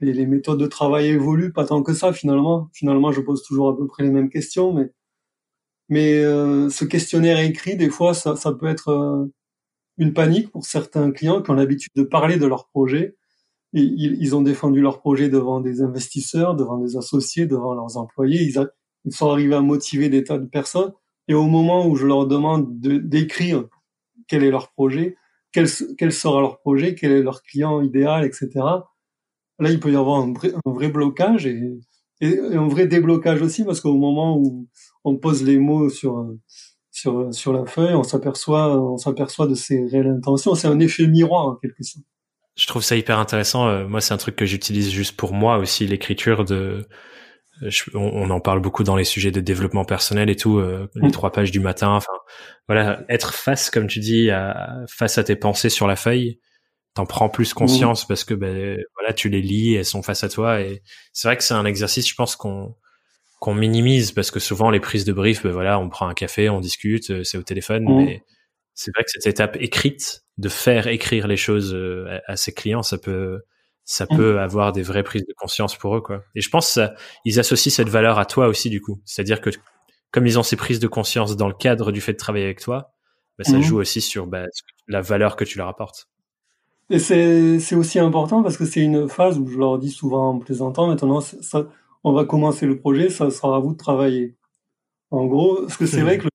les, méthodes de travail évoluent pas tant que ça finalement. Finalement, je pose toujours à peu près les mêmes questions, mais mais euh, ce questionnaire écrit, des fois, ça, ça peut être euh, une panique pour certains clients qui ont l'habitude de parler de leur projet. Ils, ont défendu leur projet devant des investisseurs, devant des associés, devant leurs employés. Ils, sont arrivés à motiver des tas de personnes. Et au moment où je leur demande de, d'écrire quel est leur projet, quel, sera leur projet, quel est leur client idéal, etc là, il peut y avoir un vrai, blocage et, un vrai déblocage aussi parce qu'au moment où on pose les mots sur la feuille, on s'aperçoit on s'aperçoit de ses réelles intentions. C'est un effet miroir en quelque sorte. Je trouve ça hyper intéressant. Euh, moi, c'est un truc que j'utilise juste pour moi aussi, l'écriture de. on, en parle beaucoup dans les sujets de développement personnel et tout, euh, les mm. trois pages du matin. Enfin, voilà, être face, comme tu dis, à, face à tes pensées sur la feuille t'en prends plus mmh. conscience parce que ben voilà tu les lis elles sont face à toi et c'est vrai que c'est un exercice je pense qu'on qu'on minimise parce que souvent les prises de brief ben voilà on prend un café on discute euh, c'est au téléphone mmh. mais c'est vrai que cette étape écrite de faire écrire les choses euh, à, ses clients ça peut ça mmh. peut avoir des vraies prises de conscience pour eux quoi. Et je pense ça, ils associent cette valeur à toi aussi du coup. C'est-à-dire que comme ils ont ces prises de conscience dans le cadre du fait de travailler avec toi ben, ça joue aussi sur ben, la valeur que tu leur apportes. Et c'est aussi important parce que c'est une phase où je leur dis souvent en plaisantant, maintenant, ça, on va commencer le projet, ça sera à vous de travailler. En gros, parce que c'est vrai que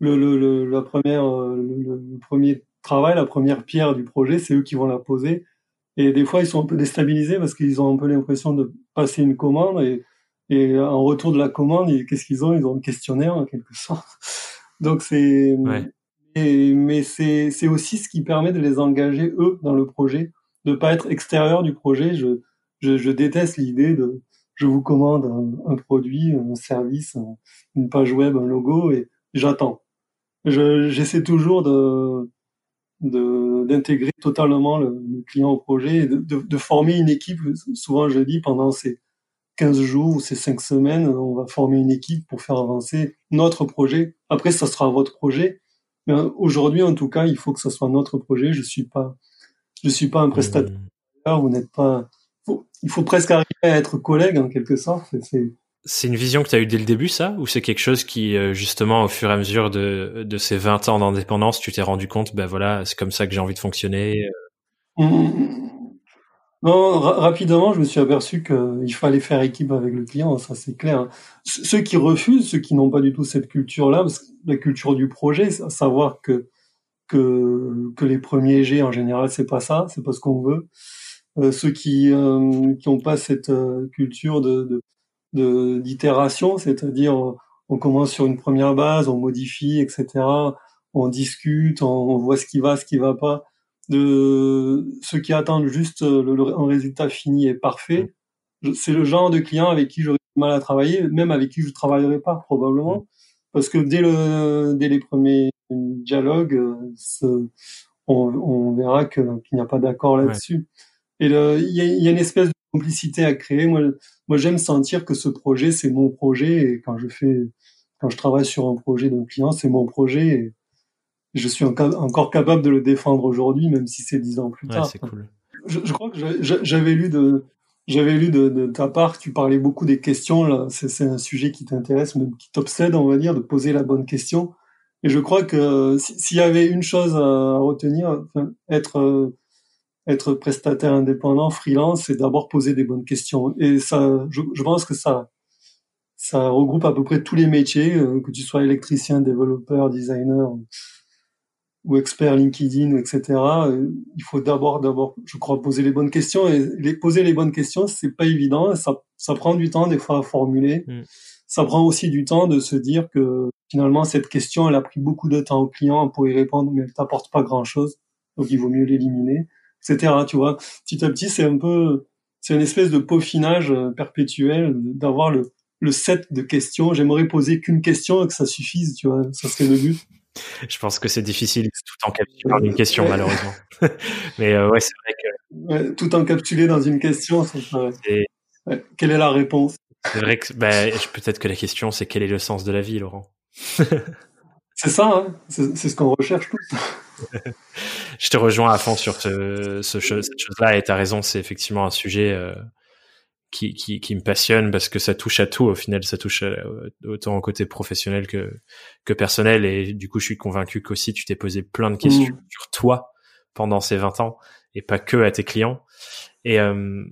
le, le, le, la première, euh, le, premier travail, la première pierre du projet, c'est eux qui vont la poser. Et des fois, ils sont un peu déstabilisés parce qu'ils ont un peu l'impression de passer une commande et, et en retour de la commande, qu'est-ce qu'ils ont? Ils ont un questionnaire en quelque sorte. Donc c'est mais c'est, c'est aussi ce qui permet de les engager eux dans le projet, de pas être extérieur du projet. Je, je, je déteste l'idée de je vous commande un, produit, un service, une page web, un logo et j'attends. Je, j'essaie toujours de, de, d'intégrer totalement le, client au projet et de, de, de, former une équipe. Souvent, je dis, pendant ces 15 jours ou ces 5 semaines, on va former une équipe pour faire avancer notre projet. Après, ça sera votre projet, mais aujourd'hui, en tout cas, il faut que ce soit notre projet. Je suis pas, je suis pas un prestataire. Vous n'êtes pas. il faut presque arriver à être collègue en quelque sorte. C'est une vision que tu as eue dès le début, ça? Ou c'est quelque chose qui, euh, justement, au fur et à mesure de, de ces 20 ans d'indépendance, tu t'es rendu compte, ben voilà, c'est comme ça que j'ai envie de fonctionner mmh, mmh, mmh. Non, rapidement, je me suis aperçu qu'il fallait faire équipe avec le client, ça c'est clair. Hein. Ceux qui refusent, ceux qui n'ont pas du tout cette culture-là, la culture du projet, savoir que que, que les premiers G en général c'est pas ça, c'est pas ce qu'on veut. Euh, ceux qui euh, qui ont pas cette euh, culture de d'itération, c'est-à-dire on commence sur une première base, on modifie, etc. On discute, on, voit ce qui va, ce qui va pas. De ceux qui attendent juste le, un résultat fini et parfait, c'est le genre de client avec qui j'aurais du mal à travailler, même avec qui je travaillerai pas probablement, parce que dès le dès les premiers dialogue, euh, on, verra qu'il n'y a pas d'accord là-dessus. Et il y, a, une espèce complicité à créer. Moi, moi j'aime sentir que ce projet, c'est mon projet. Et quand je fais, quand je travaille sur un projet d'un client, c'est mon projet. Et je suis encore capable de le défendre aujourd'hui, même si c'est dix ans plus tard. Cool. Je, crois que j'avais lu de, j'avais lu de, ta part, tu parlais beaucoup des questions. Là, c'est un sujet qui t'intéresse, même qui t'obsède, on va dire, de poser la bonne question. Et je crois que s'il y avait une chose à retenir, être euh, être prestataire indépendant, freelance, c'est d'abord poser des bonnes questions. Et ça, je, pense que ça ça regroupe à peu près tous les métiers, euh, que tu sois électricien, développeur, designer ou expert LinkedIn, etc. Euh, il faut d'abord, d'abord, je crois, poser les bonnes questions. Et les, poser les bonnes questions, c'est pas évident. Ça, ça prend du temps des fois à formuler. Mm. Ça prend aussi du temps de se dire que finalement, cette question, elle a pris beaucoup de temps au client pour y répondre, mais elle t'apporte pas grand chose. Donc, il vaut mieux l'éliminer, etc. Tu vois, petit à petit, c'est un peu, c'est une espèce de peaufinage euh, perpétuel d'avoir le, le set de questions. J'aimerais poser qu'une question et que ça suffise, tu vois. Ça serait le but. Je pense que c'est difficile tout encapsulé dans une question, malheureusement. Mais euh, ouais, c'est vrai que. Ouais, tout encapsulé dans une question, ça ouais. Quelle est la réponse? C'est vrai que bah, peut-être que la question, c'est quel est le sens de la vie, Laurent? C'est ça, hein c'est ce qu'on recherche tous. je te rejoins à fond sur ce, ce cette chose-là et tu as raison, c'est effectivement un sujet euh, qui, qui, qui, me passionne parce que ça touche à tout au final, ça touche autant au côté professionnel que, que personnel et du coup je suis convaincu qu'aussi tu t'es posé plein de questions mmh. sur toi pendant ces 20 ans et pas que à tes clients. Et euh,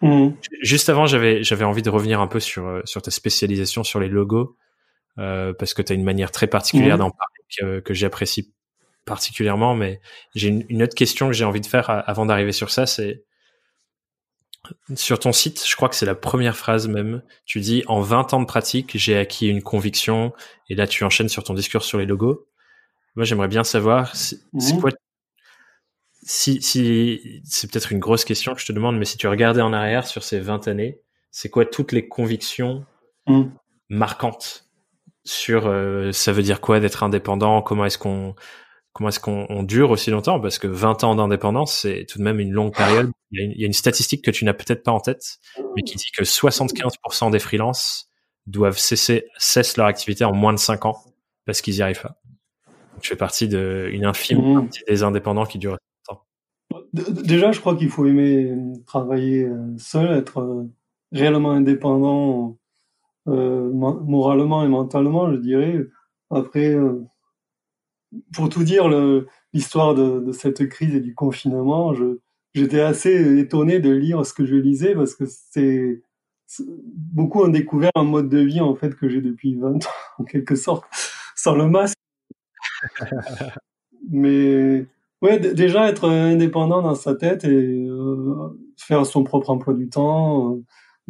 mmh. juste avant, j'avais j'avais envie de revenir un peu sur euh, sur ta spécialisation sur les logos euh, parce que tu as une manière très particulière mmh. d'en parler que, j'apprécie particulièrement. Mais j'ai une, autre question que j'ai envie de faire avant d'arriver sur ça, c'est sur ton site, je crois que c'est la première phrase même. Tu dis en 20 ans de pratique, j'ai acquis une conviction, et là tu enchaînes sur ton discours sur les logos. Moi, j'aimerais bien savoir, c'est mmh. quoi si, si c'est peut-être une grosse question que je te demande, mais si tu regardais en arrière sur ces 20 années, c'est quoi toutes les convictions mmh. marquantes sur euh, ça veut dire quoi d'être indépendant, comment est-ce qu'on comment est-ce qu'on dure aussi longtemps? Parce que 20 ans d'indépendance c'est tout de même une longue période. Il y a une, statistique que tu n'as peut-être pas en tête, mais qui dit que 75% des freelances doivent cesser cessent leur activité en moins de 5 ans parce qu'ils y arrivent pas. Donc, je fais partie de une infime mmh. partie des indépendants qui durent longtemps. Déjà, je crois qu'il faut aimer travailler euh, seul, être euh, réellement indépendant euh, moralement et mentalement, je dirais. Après, euh, pour tout dire, l'histoire de, de, cette crise et du confinement, j'étais assez étonné de lire ce que je lisais parce que c'est beaucoup ont découvert un mode de vie en fait que j'ai depuis 20 ans en quelque sorte sans le masque mais ouais déjà être indépendant dans sa tête et euh, faire son propre emploi du temps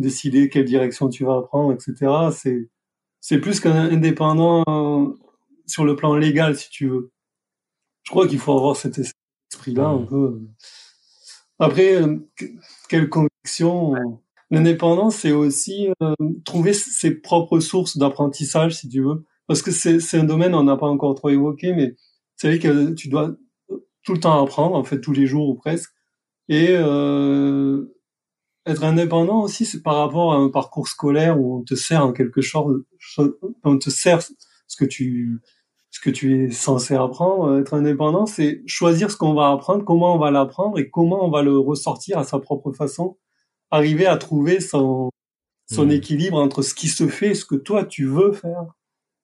décider quelle direction tu vas prendre, etc. C'est c'est plus qu'un indépendant euh, sur le plan légal, si tu veux. Je crois qu'il faut avoir cet esprit-là un peu. Après, euh, quelle conviction L'indépendance, c'est aussi euh, trouver ses propres sources d'apprentissage, si tu veux. Parce que c'est un domaine, on n'a pas encore trop évoqué, mais c'est vrai que tu dois tout le temps apprendre, en fait, tous les jours ou presque. Et euh, être indépendant aussi, c'est par rapport à un parcours scolaire où on te sert en quelque chose, on te sert ce que tu, ce que tu es censé apprendre. Être indépendant, c'est choisir ce qu'on va apprendre, comment on va l'apprendre et comment on va le ressortir à sa propre façon. Arriver à trouver son, son hmm. équilibre entre ce qui se fait et ce que toi tu veux faire.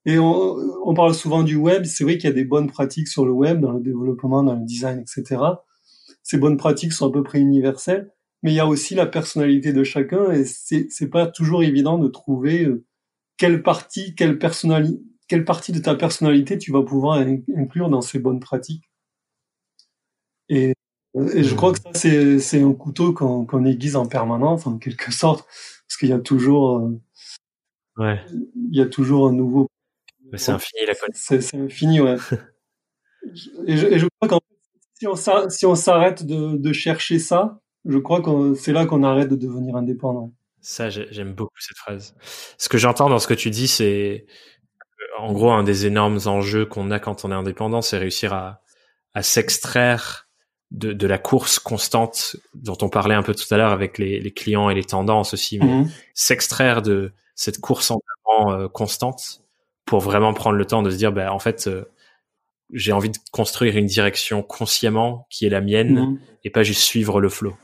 Et on, on parle souvent du web. C'est vrai qu'il y a des bonnes pratiques sur le web, dans le développement, dans le design, etc. Ces bonnes pratiques sont à peu près universelles, mais il y a aussi la personnalité de chacun et c'est, c'est pas toujours évident de trouver euh, quelle partie, quelle personnalité, quelle partie de ta personnalité tu vas pouvoir inclure dans ces bonnes pratiques? Et, et je crois que ça, c'est, c'est un couteau qu'on, qu'on aiguise en permanence, en quelque sorte, parce qu'il y a toujours, euh, ouais. il y a toujours un nouveau. C'est infini la C'est, c'est infini, ouais. et, je, et je crois qu'en fait, si on, si on s'arrête de, de chercher ça, je crois que c'est là qu'on arrête de devenir indépendant. Ça, j'aime beaucoup cette phrase. Ce que j'entends dans ce que tu dis, c'est en gros un des énormes enjeux qu'on a quand on est indépendant, c'est réussir à, à s'extraire de, de, la course constante dont on parlait un peu tout à l'heure avec les, les, clients et les tendances aussi, mais mhm. s'extraire de cette course en avant euh, constante pour vraiment prendre le temps de se dire, bah, en fait, euh, j'ai envie de construire une direction consciemment qui est la mienne mhm. et pas juste suivre le flot.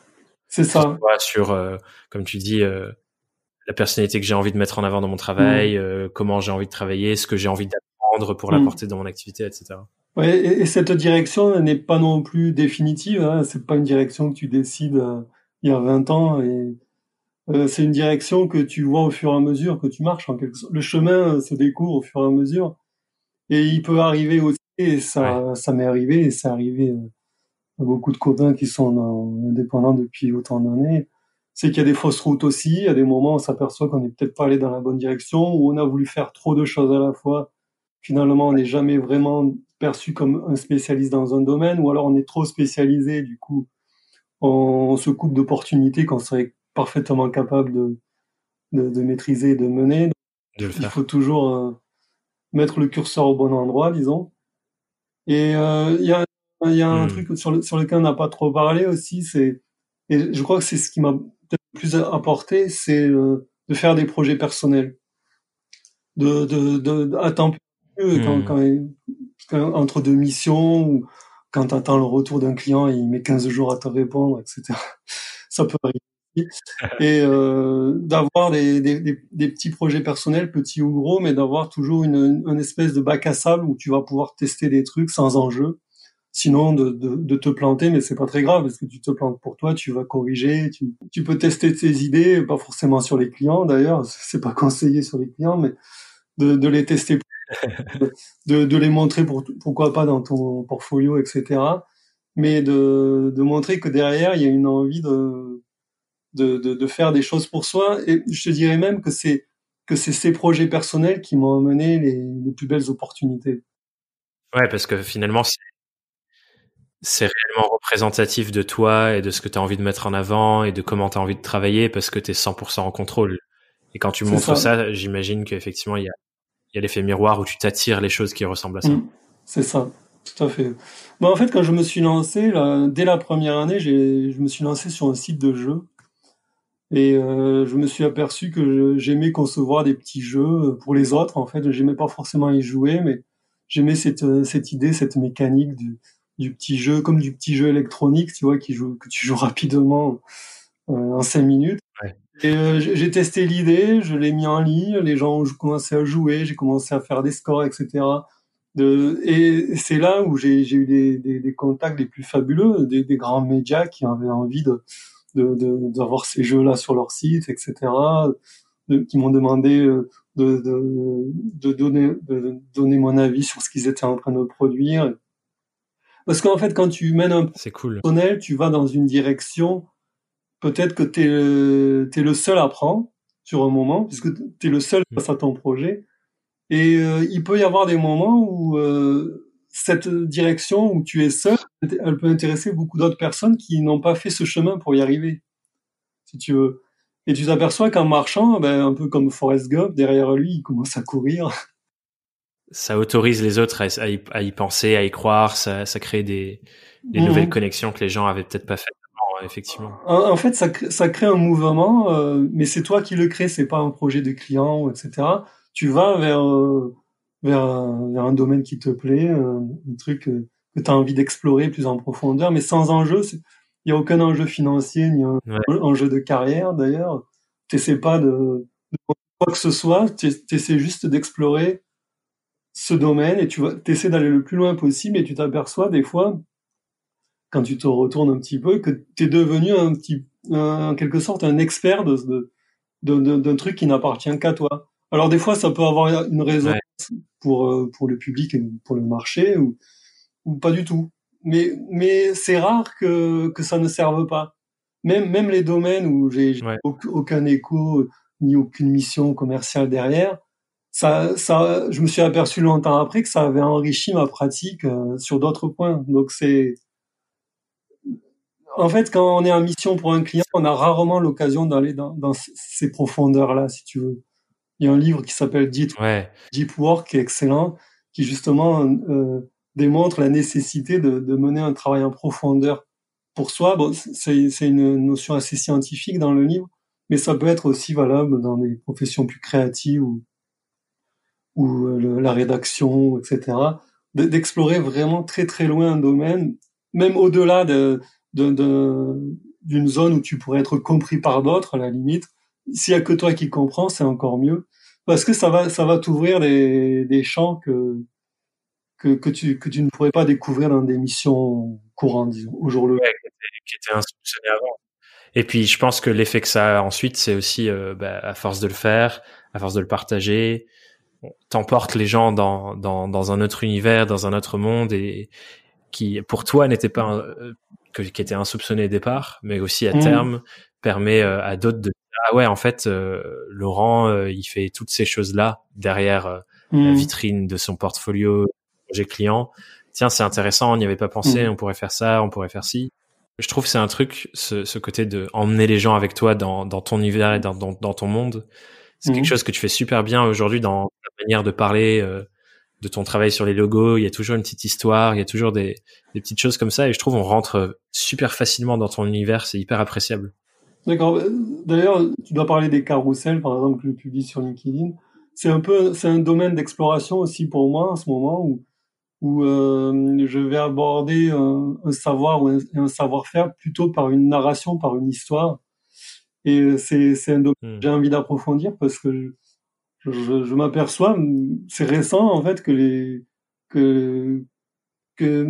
C'est ça. Sur, euh, comme tu dis, euh, la personnalité que j'ai envie de mettre en avant dans mon travail, mm. euh, comment j'ai envie de travailler, ce que j'ai envie d'apprendre pour mm. l'apporter dans mon activité, etc. Ouais, et, cette direction n'est pas non plus définitive. Hein. C'est pas une direction que tu décides il y a 20 ans. Et c'est une direction que tu vois au fur et à mesure que tu marches. En quelque sorte. Le chemin se découvre au fur et à mesure. Et il peut arriver aussi, et ça, ça m'est arrivé, et c'est arrivé beaucoup de copains qui sont indépendants depuis autant d'années, c'est qu'il y a des fausses routes aussi. Il y a des moments où on s'aperçoit qu'on n'est peut-être pas allé dans la bonne direction, où on a voulu faire trop de choses à la fois. Finalement, on n'est jamais vraiment perçu comme un spécialiste dans un domaine, ou alors on est trop spécialisé, du coup, on, se coupe d'opportunités qu'on serait parfaitement capable de, de, de maîtriser, de mener. Il faut toujours euh, mettre le curseur au bon endroit, disons. Et euh, il y a y a un hmm. truc sur, sur lequel on n'a pas trop parlé aussi, c'est, et je crois que c'est ce qui m'a plus apporté, c'est euh, de faire des projets personnels. De, de, de, à temps quand, hmm. quand, entre deux missions, ou quand tu attends le retour d'un client, il met 15 jours à te répondre, etc. Ça peut arriver. Et euh, d'avoir des, des, des, petits projets personnels, petits ou gros, mais d'avoir toujours une, une espèce de bac à sable où tu vas pouvoir tester des trucs sans enjeu sinon de, de, de, te planter, mais c'est pas très grave parce que tu te plantes pour toi, tu vas corriger, tu, tu peux tester tes idées, pas forcément sur les clients d'ailleurs, c'est pas conseillé sur les clients, mais de, de les tester, de, de les montrer pour, pourquoi pas dans ton portfolio, etc. Mais de, de montrer que derrière il y a une envie de, de, de, de faire des choses pour soi. Et je te dirais même que c'est que c'est ces projets personnels qui m'ont amené les, les plus belles opportunités. Ouais, parce que finalement, c'est réellement représentatif de toi et de ce que tu as envie de mettre en avant et de comment tu as envie de travailler parce que tu es 100% en contrôle. Et quand tu montres ça, j'imagine qu'effectivement, il y a, y a l'effet miroir où tu t'attires les choses qui ressemblent à ça. Mm. c'est ça, tout à fait. Bon, en fait, quand je me suis lancé, là, dès la première année, je me suis lancé sur un site de jeu. Et euh, je me suis aperçu que j'aimais concevoir des petits jeux pour les autres. En fait, j'aimais pas forcément y jouer, mais j'aimais cette, cette idée, cette mécanique du, du petit jeu, comme du petit jeu électronique, tu vois, qui joue, que tu joues rapidement euh, en cinq minutes. Et euh, j'ai testé l'idée, je l'ai mis en ligne, les gens ont commencé à jouer, j'ai commencé à faire des scores, etc. De, et c'est là où j'ai eu des, des, des, contacts les plus fabuleux, des, des, grands médias qui avaient envie de d'avoir de, ces jeux-là sur leur site, etc. qui m'ont demandé euh, de, de, de, donner, de donner mon avis sur ce qu'ils étaient en train de produire. Parce qu'en fait, quand tu mènes un cool. personnel, tu vas dans une direction, peut-être que tu es, es, le seul à prendre sur un moment, puisque tu es le seul face à ton projet. Et euh, il peut y avoir des moments où euh, cette direction où tu es seul, elle peut intéresser beaucoup d'autres personnes qui n'ont pas fait ce chemin pour y arriver, si tu veux. Et tu t'aperçois qu'en marchant, ben, un peu comme Forrest Gump, derrière lui, il commence à courir ça autorise les autres à, y, penser, à y croire, ça, ça crée des, des mhm. nouvelles connexions que les gens avaient peut-être pas faites avant, effectivement. En, fait, ça, ça crée un mouvement, euh, mais c'est toi qui le crée, c'est pas un projet de client, etc. Tu vas vers euh, vers un, vers un domaine qui te plaît, un, truc que, tu as envie d'explorer plus en profondeur, mais sans enjeu. Il n'y a aucun enjeu financier ni un enjeu de carrière d'ailleurs. Tu pas de, de, quoi que ce soit, tu essaies juste d'explorer ce domaine et tu essaies d'aller le plus loin possible et tu t'aperçois des fois, quand tu te retournes un petit peu, que tu es devenu un petit, en quelque sorte, un expert de, d'un truc qui n'appartient qu'à toi. Alors des fois, ça peut avoir une raison pour euh, pour le public et pour le marché ou ou pas du tout. Mais mais c'est rare que que ça ne serve pas. Même même les domaines où j'ai aucun écho ni aucune mission commerciale derrière, ça ça je me suis aperçu longtemps après que ça avait enrichi ma pratique euh, sur d'autres points. Donc c'est en fait, quand on est en mission pour un client, on a rarement l'occasion d'aller dans, dans, ces profondeurs-là, si tu veux. Il y a un livre qui s'appelle Deep, Deep Work, qui est excellent, qui justement euh, démontre la nécessité de, de, mener un travail en profondeur pour soi. Bon, c'est une notion assez scientifique dans le livre, mais ça peut être aussi valable dans des professions plus créatives ou, ou euh, la rédaction, etc. D'explorer vraiment très très loin un domaine, même au-delà de, d'une zone où tu pourrais être compris par d'autres, à la limite. S'il y a que toi qui comprends, c'est encore mieux. Parce que ça va, ça va t'ouvrir des, des champs que, que, tu, que tu ne pourrais pas découvrir dans des missions courantes, disons, au jour le jour. qui étaient insoupçonnées avant. Et puis, je pense que l'effet que ça a ensuite, c'est aussi, euh, bah, à force de le faire, à force de le partager, t'emportes les gens dans, dans, dans un autre univers, dans un autre monde et qui, pour toi, n'était pas euh, que, qui était insoupçonné au départ, mais aussi à mmh. terme permet euh, à d'autres de ah ouais en fait euh, Laurent euh, il fait toutes ces choses là derrière la mmh. vitrine de son portfolio projet client. Tiens c'est intéressant, on n'y avait pas pensé, mmh. on pourrait faire ça, on pourrait faire ci. Je trouve c'est un truc ce, ce, côté de emmener les gens avec toi dans, dans ton univers et dans, dans, dans ton monde. C'est quelque chose que tu fais super bien aujourd'hui dans ta manière de parler de ton travail sur les logos, il y a toujours une petite histoire, il y a toujours des, des petites choses comme ça, et je trouve on rentre super facilement dans ton univers, c'est hyper appréciable. D'accord. D'ailleurs, tu dois parler des carousels, par exemple, que je publie sur LinkedIn. C'est un peu, c'est un domaine d'exploration aussi pour moi en ce moment où, où euh, je vais aborder un, savoir ou un, savoir-faire plutôt par une narration, par une histoire. Et c'est, c'est un domaine que hmm. j'ai envie d'approfondir parce que je, je m'aperçois, c'est récent en fait que les que que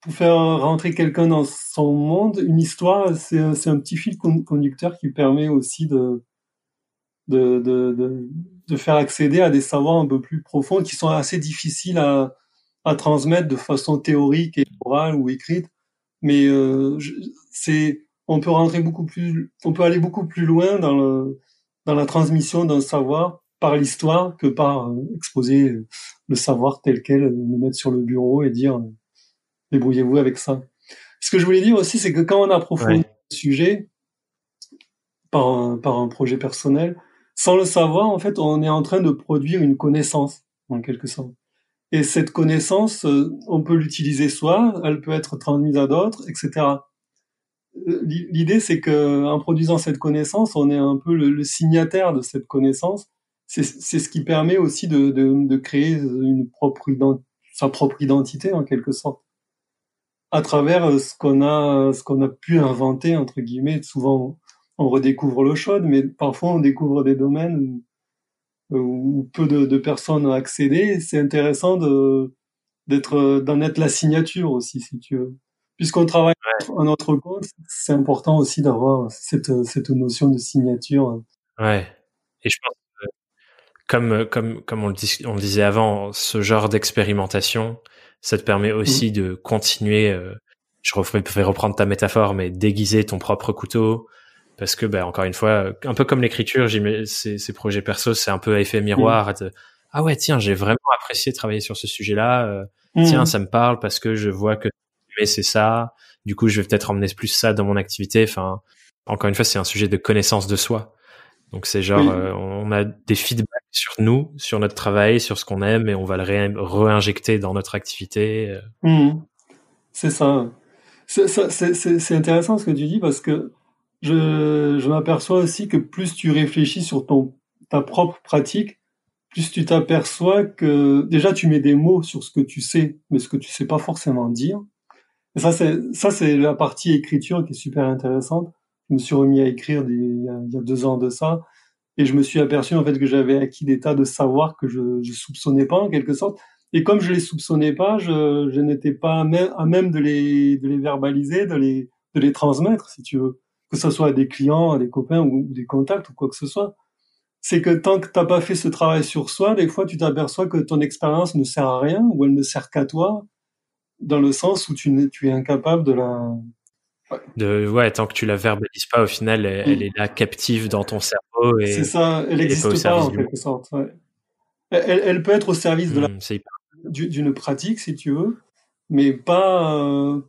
pour faire rentrer quelqu'un dans son monde, une histoire, c'est un, un petit fil conducteur qui permet aussi de de, de, de, de, faire accéder à des savoirs un peu plus profonds qui sont assez difficiles à, à transmettre de façon théorique et orale ou écrite. Mais euh, c'est, on peut rentrer beaucoup plus, on peut aller beaucoup plus loin dans le, dans la transmission d'un savoir par l'histoire que par euh, exposer le savoir tel quel, le mettre sur le bureau et dire euh, débrouillez-vous avec ça. Ce que je voulais dire aussi, c'est que quand on approfondit le sujet par un, par un projet personnel, sans le savoir, en fait, on est en train de produire une connaissance, en quelque sorte. Et cette connaissance, euh, on peut l'utiliser soi, elle peut être transmise à d'autres, etc. L'idée, c'est que en produisant cette connaissance, on est un peu le signataire de cette connaissance. C'est ce qui permet aussi de, de, de créer une propre sa propre identité en quelque sorte. À travers euh, ce qu'on a ce qu'on a pu inventer entre guillemets. Souvent on redécouvre l'eau chaude mais parfois on découvre des domaines où, peu de, de, personnes ont accédé. C'est intéressant d'en être la signature aussi si tu veux puisqu'on travaille en à notre compte c'est important aussi d'avoir cette cette notion de signature ouais et je pense comme euh, comme comme on le, dis, on le disait avant, ce genre d'expérimentation, ça te permet mmh. aussi de continuer. Euh, je vais reprendre ta métaphore, mais déguiser ton propre couteau, parce que ben encore une fois, un peu comme l'écriture, ces, ces projets perso, c'est un peu effet miroir. Mmh. ah ouais, tiens, j'ai vraiment apprécié travailler sur ce sujet-là. Euh, tiens, mmh. ça me parle parce que je vois que c'est ça. Du coup, je vais peut-être emmener plus ça dans mon activité. Enfin, encore une fois, c'est un sujet de connaissance de soi. Donc c'est genre, on a des feedbacks sur nous, sur notre travail, sur ce qu'on aime, et on va le réinjecter dans notre activité. Euh. Mmh. C'est ça. C'est intéressant ce que tu dis parce que je, je m'aperçois aussi que plus tu réfléchis sur ton, ta propre pratique, plus tu t'aperçois que déjà tu mets des mots sur ce que tu sais, mais ce que tu sais pas forcément dire. Et ça, c'est la partie écriture qui est super intéressante. Je me suis remis à écrire il, y a, deux ans de ça, et je me suis aperçu en fait que j'avais acquis des tas de savoirs que je, je soupçonnais pas en quelque sorte. Et comme je les soupçonnais pas, je, n'étais pas à même, à même de les de les verbaliser, de les de les transmettre, si tu veux, que ce soit à des clients, à des copains ou, ou des contacts ou quoi que ce soit. C'est que tant que t'as pas fait ce travail sur soi, des fois tu t'aperçois que ton expérience ne sert à rien ou elle ne sert qu'à toi, dans le sens où tu, tu es incapable de la de ouais tant que tu la verbalises pas au final elle, elle est là captive dans ton cerveau et c'est ça elle n'existe pas, en quelque sorte ouais. elle, elle, peut être au service de la mmh, d'une pratique si tu veux mais pas euh,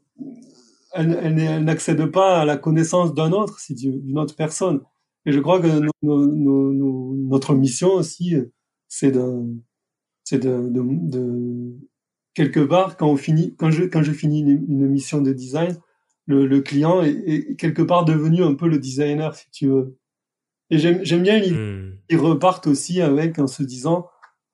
elle, elle n'accède pas à la connaissance d'un autre si d'une autre personne et je crois que nos, nos, nos, notre mission aussi c'est de c'est de, de, de, quelque part quand on finit quand je quand je finis une, une mission de design le, le client est, est, quelque part devenu un peu le designer, si tu veux. Et j'aime bien l'idée mmh. qu'ils repartent aussi avec en se disant,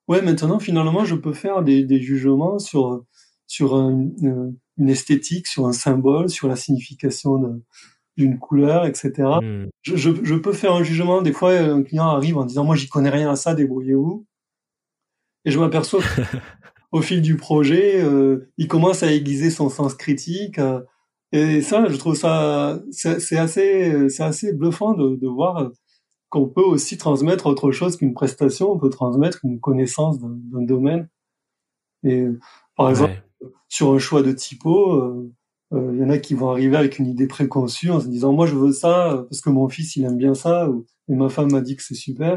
ouais, maintenant finalement je peux faire des, des jugements sur sur une, une, esthétique, sur un symbole, sur la signification d'une couleur, etc. Mmh. Je, je, je, peux faire un jugement. Des fois, un client arrive en disant, moi j'y connais rien à ça, débrouillez-vous. Et je m'aperçois au fil du projet, euh, il commence à aiguiser son sens critique. À, et ça, je trouve ça, c'est assez, c'est assez bluffant de, de voir qu'on peut aussi transmettre autre chose qu'une prestation. On peut transmettre une connaissance d'un domaine. Et par exemple, ouais. sur un choix de typo, euh, euh, il y en a qui vont arriver avec une idée préconçue en se disant moi je veux ça parce que mon fils il aime bien ça ou, et ma femme m'a dit que c'est super.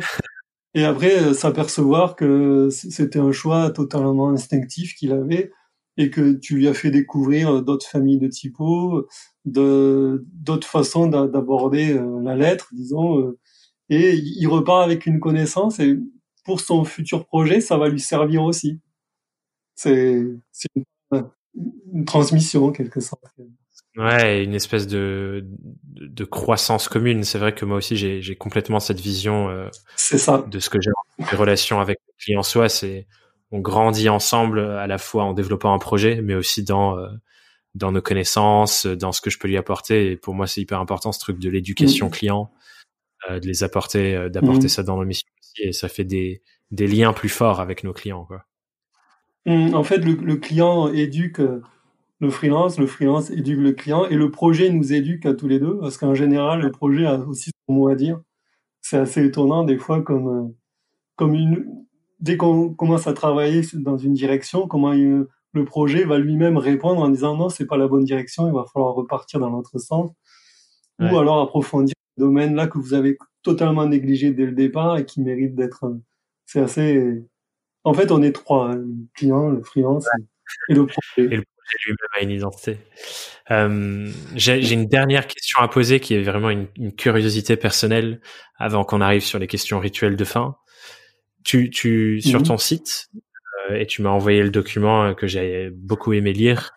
Et après euh, s'apercevoir que c'était un choix totalement instinctif qu'il avait et que tu lui as fait découvrir d'autres familles de typos, d'autres façons d'aborder la lettre, disons, et il repart avec une connaissance et pour son futur projet, ça va lui servir aussi. C'est une, une transmission en quelque sorte. Ouais, une espèce de, de, de croissance commune. C'est vrai que moi aussi, j'ai complètement cette vision euh, ça. de ce que j'ai en relation avec le client soi. C'est on grandit ensemble à la fois en développant un projet, mais aussi dans euh, dans nos connaissances, dans ce que je peux lui apporter. Et pour moi, c'est hyper important ce truc de l'éducation mmh. client, euh, de les apporter, euh, d'apporter mmh. ça dans nos missions aussi, et ça fait des des liens plus forts avec nos clients, quoi. Mmh, en fait, le, le, client éduque le freelance, le freelance éduque le client, et le projet nous éduque à tous les deux, parce qu'en général, le projet a aussi son mot à dire. C'est assez étonnant des fois, comme comme une dès qu'on commence à travailler dans une direction, comment il, le projet va lui-même répondre en disant non, c'est pas la bonne direction, il va falloir repartir dans l'autre sens, ouais. ou alors approfondir le domaine là que vous avez totalement négligé dès le départ et qui mérite d'être. C'est assez. En fait, on est trois hein, le client, le freelance ouais. et le projet. Et le projet lui-même a une identité. Euh, J'ai une dernière question à poser qui est vraiment une, une curiosité personnelle avant qu'on arrive sur les questions rituelles de fin tu, tu, sur ton site, euh, et tu m'as envoyé le document que j'ai beaucoup aimé lire.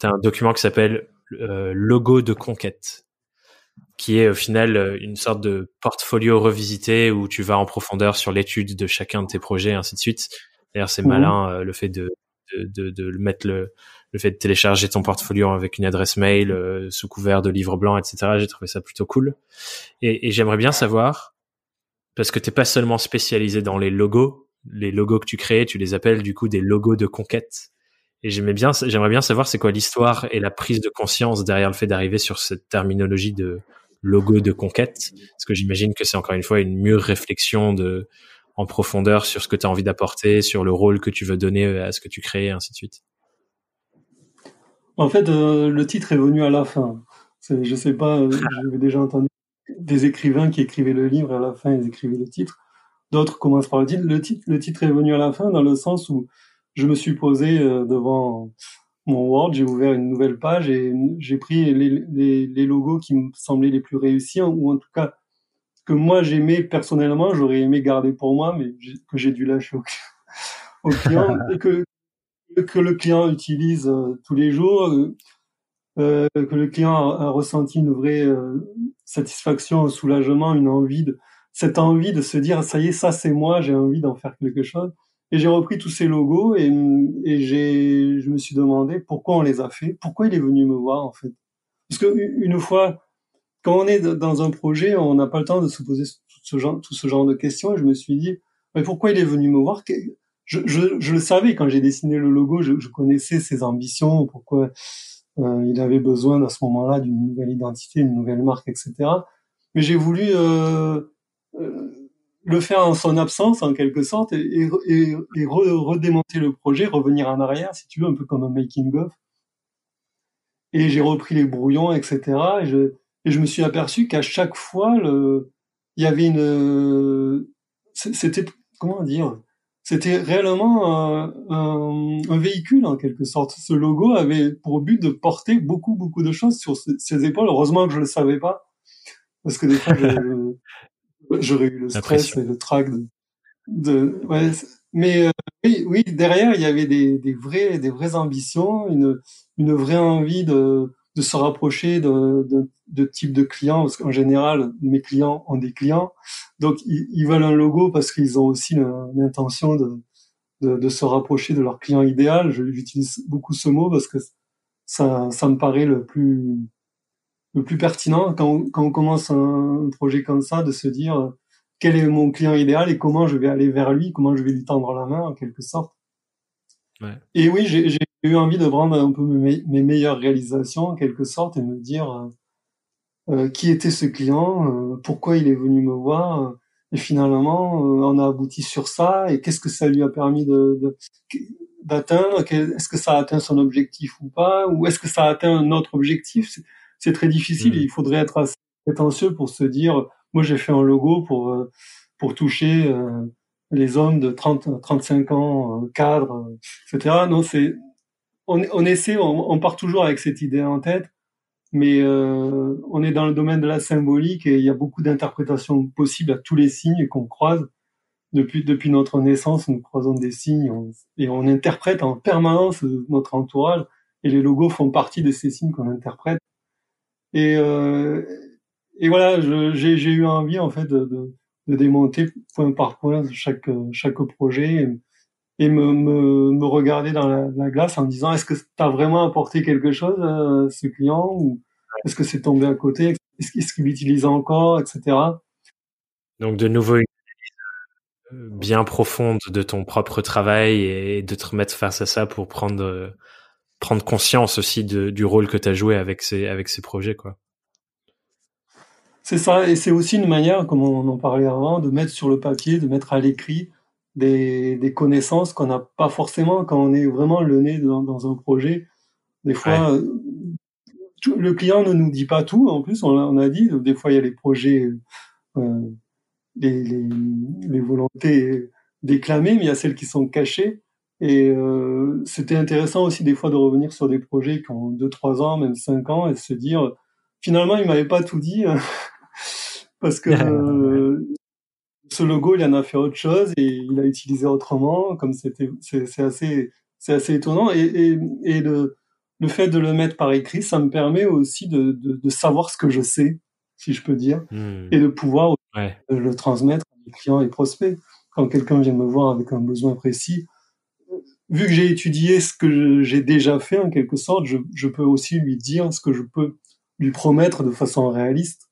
Tu as un document qui s'appelle euh, Logo de conquête, qui est au final une sorte de portfolio revisité où tu vas en profondeur sur l'étude de chacun de tes projets, et ainsi de suite. D'ailleurs, c'est mmh. malin euh, le fait de, de, de, de, mettre le, le fait de télécharger ton portfolio avec une adresse mail euh, sous couvert de livre blanc, etc. J'ai trouvé ça plutôt cool. Et, et j'aimerais bien savoir parce que t'es pas seulement spécialisé dans les logos. Les logos que tu crées, tu les appelles du coup des logos de conquête. Et j'aimais bien, j'aimerais bien savoir c'est quoi l'histoire et la prise de conscience derrière le fait d'arriver sur cette terminologie de logo de conquête. Parce que j'imagine que c'est encore une fois une mûre réflexion de, en profondeur sur ce que tu as envie d'apporter, sur le rôle que tu veux donner à ce que tu crées, et ainsi de suite. En fait, euh, le titre est venu à la fin. Je sais pas, euh, j'avais déjà entendu des écrivains qui écrivaient le livre et à la fin ils écrivaient le titre. D'autres commencent par le titre. Le titre, le titre est venu à la fin dans le sens où je me suis posé euh, devant mon Word, j'ai ouvert une nouvelle page et j'ai pris les, les, les, logos qui me semblaient les plus réussis ou en tout cas que moi j'aimais personnellement, j'aurais aimé garder pour moi, mais que j'ai dû lâcher au, au client et que que le client utilise euh, tous les jours. Euh, euh, que le client a, ressenti une vraie satisfaction, un soulagement, une envie de cette envie de se dire ça y est, ça c'est moi, j'ai envie d'en faire quelque chose. Et j'ai repris tous ces logos et, et j'ai, je me suis demandé pourquoi on les a fait, pourquoi il est venu me voir en fait. Parce que une fois, quand on est dans un projet, on n'a pas le temps de se poser tout ce genre, tout ce genre de questions. Et je me suis dit, mais pourquoi il est venu me voir? Je, je, je, le savais quand j'ai dessiné le logo, je, je, connaissais ses ambitions, pourquoi euh, il avait besoin à ce moment-là d'une nouvelle identité, une nouvelle marque, etc. Mais j'ai voulu euh, euh, le faire en son absence, en quelque sorte, et, et, et redémonter le projet, revenir en arrière, si tu veux, un peu comme un making-of. Et j'ai repris les brouillons, etc. Et je, et je me suis aperçu qu'à chaque fois, il y avait une, c'était, comment dire, c'était réellement un, un, un, véhicule en quelque sorte. Ce logo avait pour but de porter beaucoup, beaucoup de choses sur ses, épaules. Heureusement que je le savais pas, parce que des fois, j'aurais eu le stress et le trac de, de ouais, mais euh, oui, oui, derrière il y avait des, des vrais, des vraies ambitions, une, une vraie envie de, de se rapprocher de, de, de type de clients, parce qu'en général, mes clients ont des clients, donc ils, ils veulent un logo parce qu'ils ont aussi l'intention de, de, de, se rapprocher de leur client idéal. J'utilise beaucoup ce mot parce que ça, ça me paraît le plus, le plus pertinent quand, quand on commence un, projet comme ça, de se dire quel est mon client idéal et comment je vais aller vers lui, comment je vais lui tendre la main en quelque sorte. Ouais. Et oui, j'ai eu envie de prendre un peu mes, mes, meilleures réalisations en quelque sorte et me dire euh, euh qui était ce client, euh, pourquoi il est venu me voir, et finalement on a abouti sur ça et qu'est-ce que ça lui a permis de d'atteindre, est-ce que ça a atteint son objectif ou pas, ou est-ce que ça a atteint un autre objectif? C'est très difficile. Mmh. Il faudrait être assez prétentieux pour se dire, moi j'ai fait un logo pour pour toucher les hommes de 30 35 ans, cadres, etc. Non, c'est on, on essaie, on, on, part toujours avec cette idée en tête, mais euh, on est dans le domaine de la symbolique et il y a beaucoup d'interprétations possibles à tous les signes qu'on croise. Depuis, depuis notre naissance, nous croisons des signes et on interprète en permanence notre entourage et les logos font partie de ces signes qu'on interprète. Et, euh, et voilà, j'ai eu envie en fait de, de, de, démonter point par point chaque chaque projet et, me, me, me, regarder dans la, la glace en me disant est-ce que tu as vraiment apporté quelque chose à ce client ou est-ce que c'est tombé à côté? Est-ce qu'il l'utilise encore, etc. Donc de nouveau une analyse euh, bien profonde de ton propre travail et de te remettre face à ça pour prendre prendre conscience aussi de, du rôle que tu as joué avec ces, avec ces projets. quoi. C'est ça, et c'est aussi une manière, comme on en parlait avant, de mettre sur le papier, de mettre à l'écrit des, des connaissances qu'on n'a pas forcément quand on est vraiment le nez dans, dans un projet. Des fois, ouais. le client ne nous dit pas tout. En plus, on a, on a dit, des fois, il y a les projets, euh, les, les, les volontés déclamées, mais il y a celles qui sont cachées. Et euh, c'était intéressant aussi des fois de revenir sur des projets qui ont 2-3 ans, même 5 ans, et se dire, finalement, il m'avait pas tout dit, parce que euh, ce logo, il en a fait autre chose et il a utilisé autrement, comme c'était, c'est assez, c'est assez étonnant. Et, et, et le, le fait de le mettre par écrit, ça me permet aussi de, de, de savoir ce que je sais, si je peux dire, mmh. et de pouvoir ouais. le transmettre à mes clients et prospects. Quand quelqu'un vient me voir avec un besoin précis, vu que j'ai étudié ce que j'ai déjà fait en quelque sorte, je, je, peux aussi lui dire ce que je peux lui promettre de façon réaliste.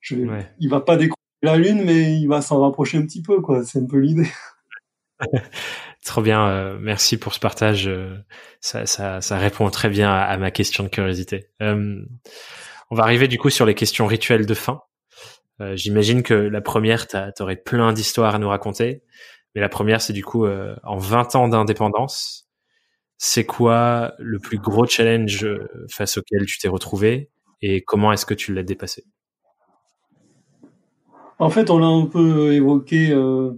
Je vais, ouais. Il va pas découvrir la lune, mais il va s'en rapprocher un petit peu, quoi. C'est un peu l'idée. Trop bien, euh, merci pour ce partage. Euh, ça, ça, ça, répond très bien à, ma question de curiosité. Euh, on va arriver du coup sur les questions rituelles de fin. Euh, j'imagine que la première, tu aurais plein d'histoires à nous raconter. Mais la première, c'est du coup, euh, en 20 ans d'indépendance, c'est quoi le plus gros challenge euh, face auquel tu t'es retrouvé et comment est-ce que tu l'as dépassé? En fait, on l'a un peu évoqué euh,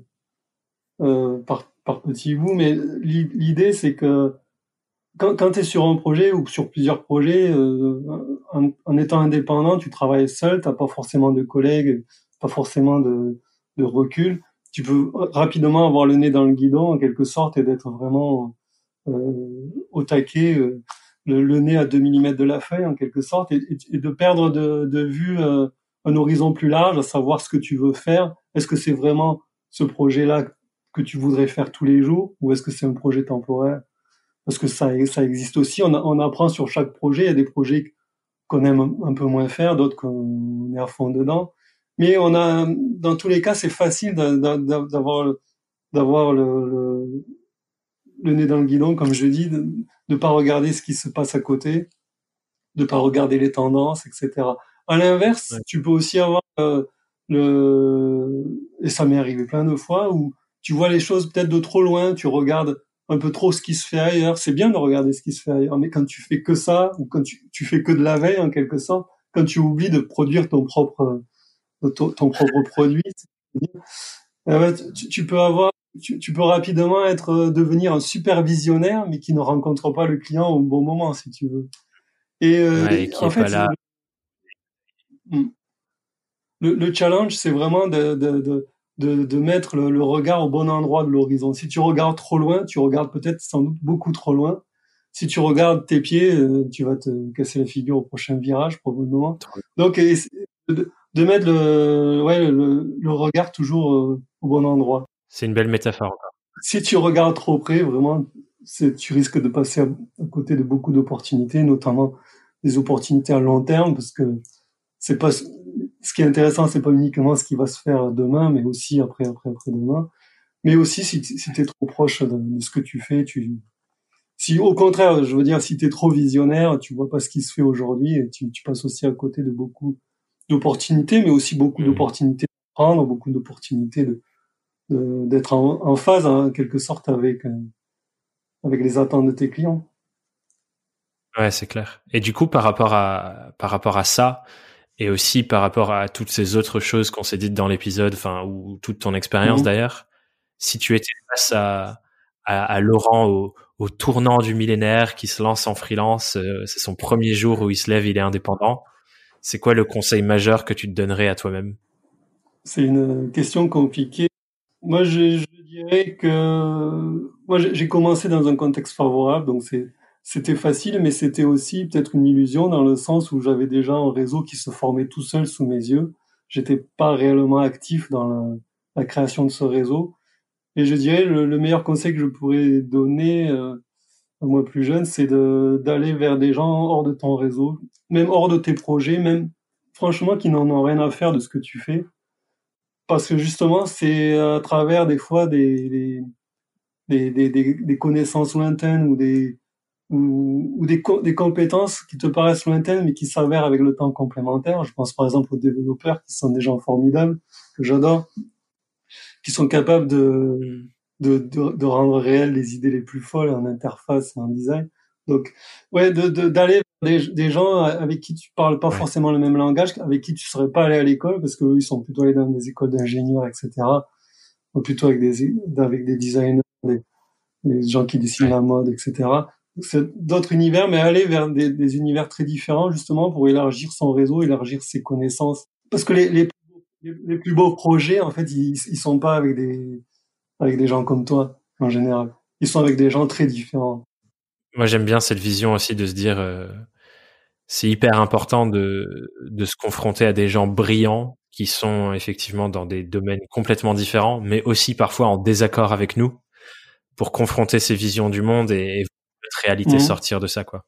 euh, par, par petits mais l'idée, c'est que quand, quand tu es sur un projet ou sur plusieurs projets, euh, en, en, étant indépendant, tu travailles seul, tu pas forcément de collègues, pas forcément de, de recul. Tu peux rapidement avoir le nez dans le guidon en quelque sorte et d'être vraiment euh, au taquet, euh, le, le, nez à 2 mm de la feuille en quelque sorte, et, et de perdre de, de vue euh, un horizon plus large, à savoir ce que tu veux faire. Est-ce que c'est vraiment ce projet-là que tu voudrais faire tous les jours ou est-ce que c'est un projet temporaire? Parce que ça, ça existe aussi. On, on, apprend sur chaque projet. Il y a des projets qu'on aime un, peu moins faire, d'autres qu'on est à fond dedans. Mais on a, dans tous les cas, c'est facile d'avoir d'avoir le, le, le, nez dans le guidon, comme je dis, de ne pas regarder ce qui se passe à côté, de pas regarder les tendances, etc. À l'inverse, tu peux aussi avoir euh, le et ça m'est arrivé plein de fois où tu vois les choses peut-être de trop loin, tu regardes un peu trop ce qui se fait ailleurs. C'est bien de regarder ce qui se fait ailleurs, mais quand tu fais que ça, ou quand tu, tu fais que de la veille en quelque sorte, quand tu oublies de produire ton propre ton, ton propre produit, euh, tu, tu, peux avoir, tu, tu, peux rapidement être euh, devenir un super visionnaire, mais qui ne rencontre pas le client au bon moment, si tu veux. Et, euh, ouais, qui en fait, pas là. Hmm. Le, le, challenge, c'est vraiment de, de, de de, de mettre le, le, regard au bon endroit de l'horizon. Si tu regardes trop loin, tu regardes peut-être sans doute beaucoup trop loin. Si tu regardes tes pieds, euh, tu vas te casser la figure au prochain virage probablement. Donc de, de mettre le, ouais, le, le regard toujours euh, au bon endroit. C'est une belle métaphore. Si tu regardes trop près, vraiment, tu risques de passer à, à côté de beaucoup d'opportunités, notamment des opportunités à long terme, parce que c'est pas ce qui est intéressant, c'est pas uniquement ce qui va se faire demain, mais aussi après, après, après demain. Mais aussi, si, si tu es trop proche de, ce que tu fais, tu, si au contraire, je veux dire, si tu es trop visionnaire, tu vois pas ce qui se fait aujourd'hui et tu, tu passes aussi à côté de beaucoup d'opportunités, mais aussi beaucoup mmh. d'opportunités de prendre, beaucoup d'opportunités de, d'être en, en, phase, hein, en quelque sorte, avec, euh, avec les attentes de tes clients. Ouais, c'est clair. Et du coup, par rapport à, par rapport à ça, et aussi par rapport à toutes ces autres choses qu'on s'est dites dans l'épisode, enfin ou toute ton expérience mhm. d'ailleurs, si tu étais face à, à, Laurent au, au, tournant du millénaire qui se lance en freelance, euh, c'est son premier jour où il se lève, il est indépendant. C'est quoi le conseil majeur que tu te donnerais à toi-même? C'est une question compliquée. Moi, je, je dirais que moi j'ai commencé dans un contexte favorable, donc c'est c'était facile, mais c'était aussi peut-être une illusion dans le sens où j'avais déjà un réseau qui se formait tout seul sous mes yeux. J'étais pas réellement actif dans la, création de ce réseau. Et je dirais le, le meilleur conseil que je pourrais donner euh, à moi plus jeune, c'est d'aller vers des gens hors de ton réseau, même hors de tes projets, même franchement qui n'en ont rien à faire de ce que tu fais. Parce que justement, c'est à travers des fois des connaissances lointaines ou des, ou, ou des, des, compétences qui te paraissent lointaines mais qui s'avèrent avec le temps complémentaires. Je pense par exemple aux développeurs qui sont des gens formidables, que j'adore, qui sont capables de, de, de, de, rendre réelles les idées les plus folles en interface et en design. Donc, ouais, d'aller de, des, des, gens avec qui tu parles pas forcément le même langage, avec qui tu serais pas allé à l'école, parce qu'eux, ils sont plutôt allés dans des écoles d'ingénieurs, etc. Ou plutôt avec des, avec des designers, des, des gens qui dessinent la mode, etc d'autres univers, mais aller vers des, univers très différents justement pour élargir son réseau, élargir ses connaissances. Parce que les, les, les plus beaux projets, en fait, ils, ils sont pas avec des avec des gens comme toi en général. Ils sont avec des gens très différents. Moi, j'aime bien cette vision aussi de se dire, euh, c'est hyper important de de se confronter à des gens brillants qui sont effectivement dans des domaines complètement différents, mais aussi parfois en désaccord avec nous, pour confronter ces visions du monde et, réalité, mhm. sortir de ça, quoi.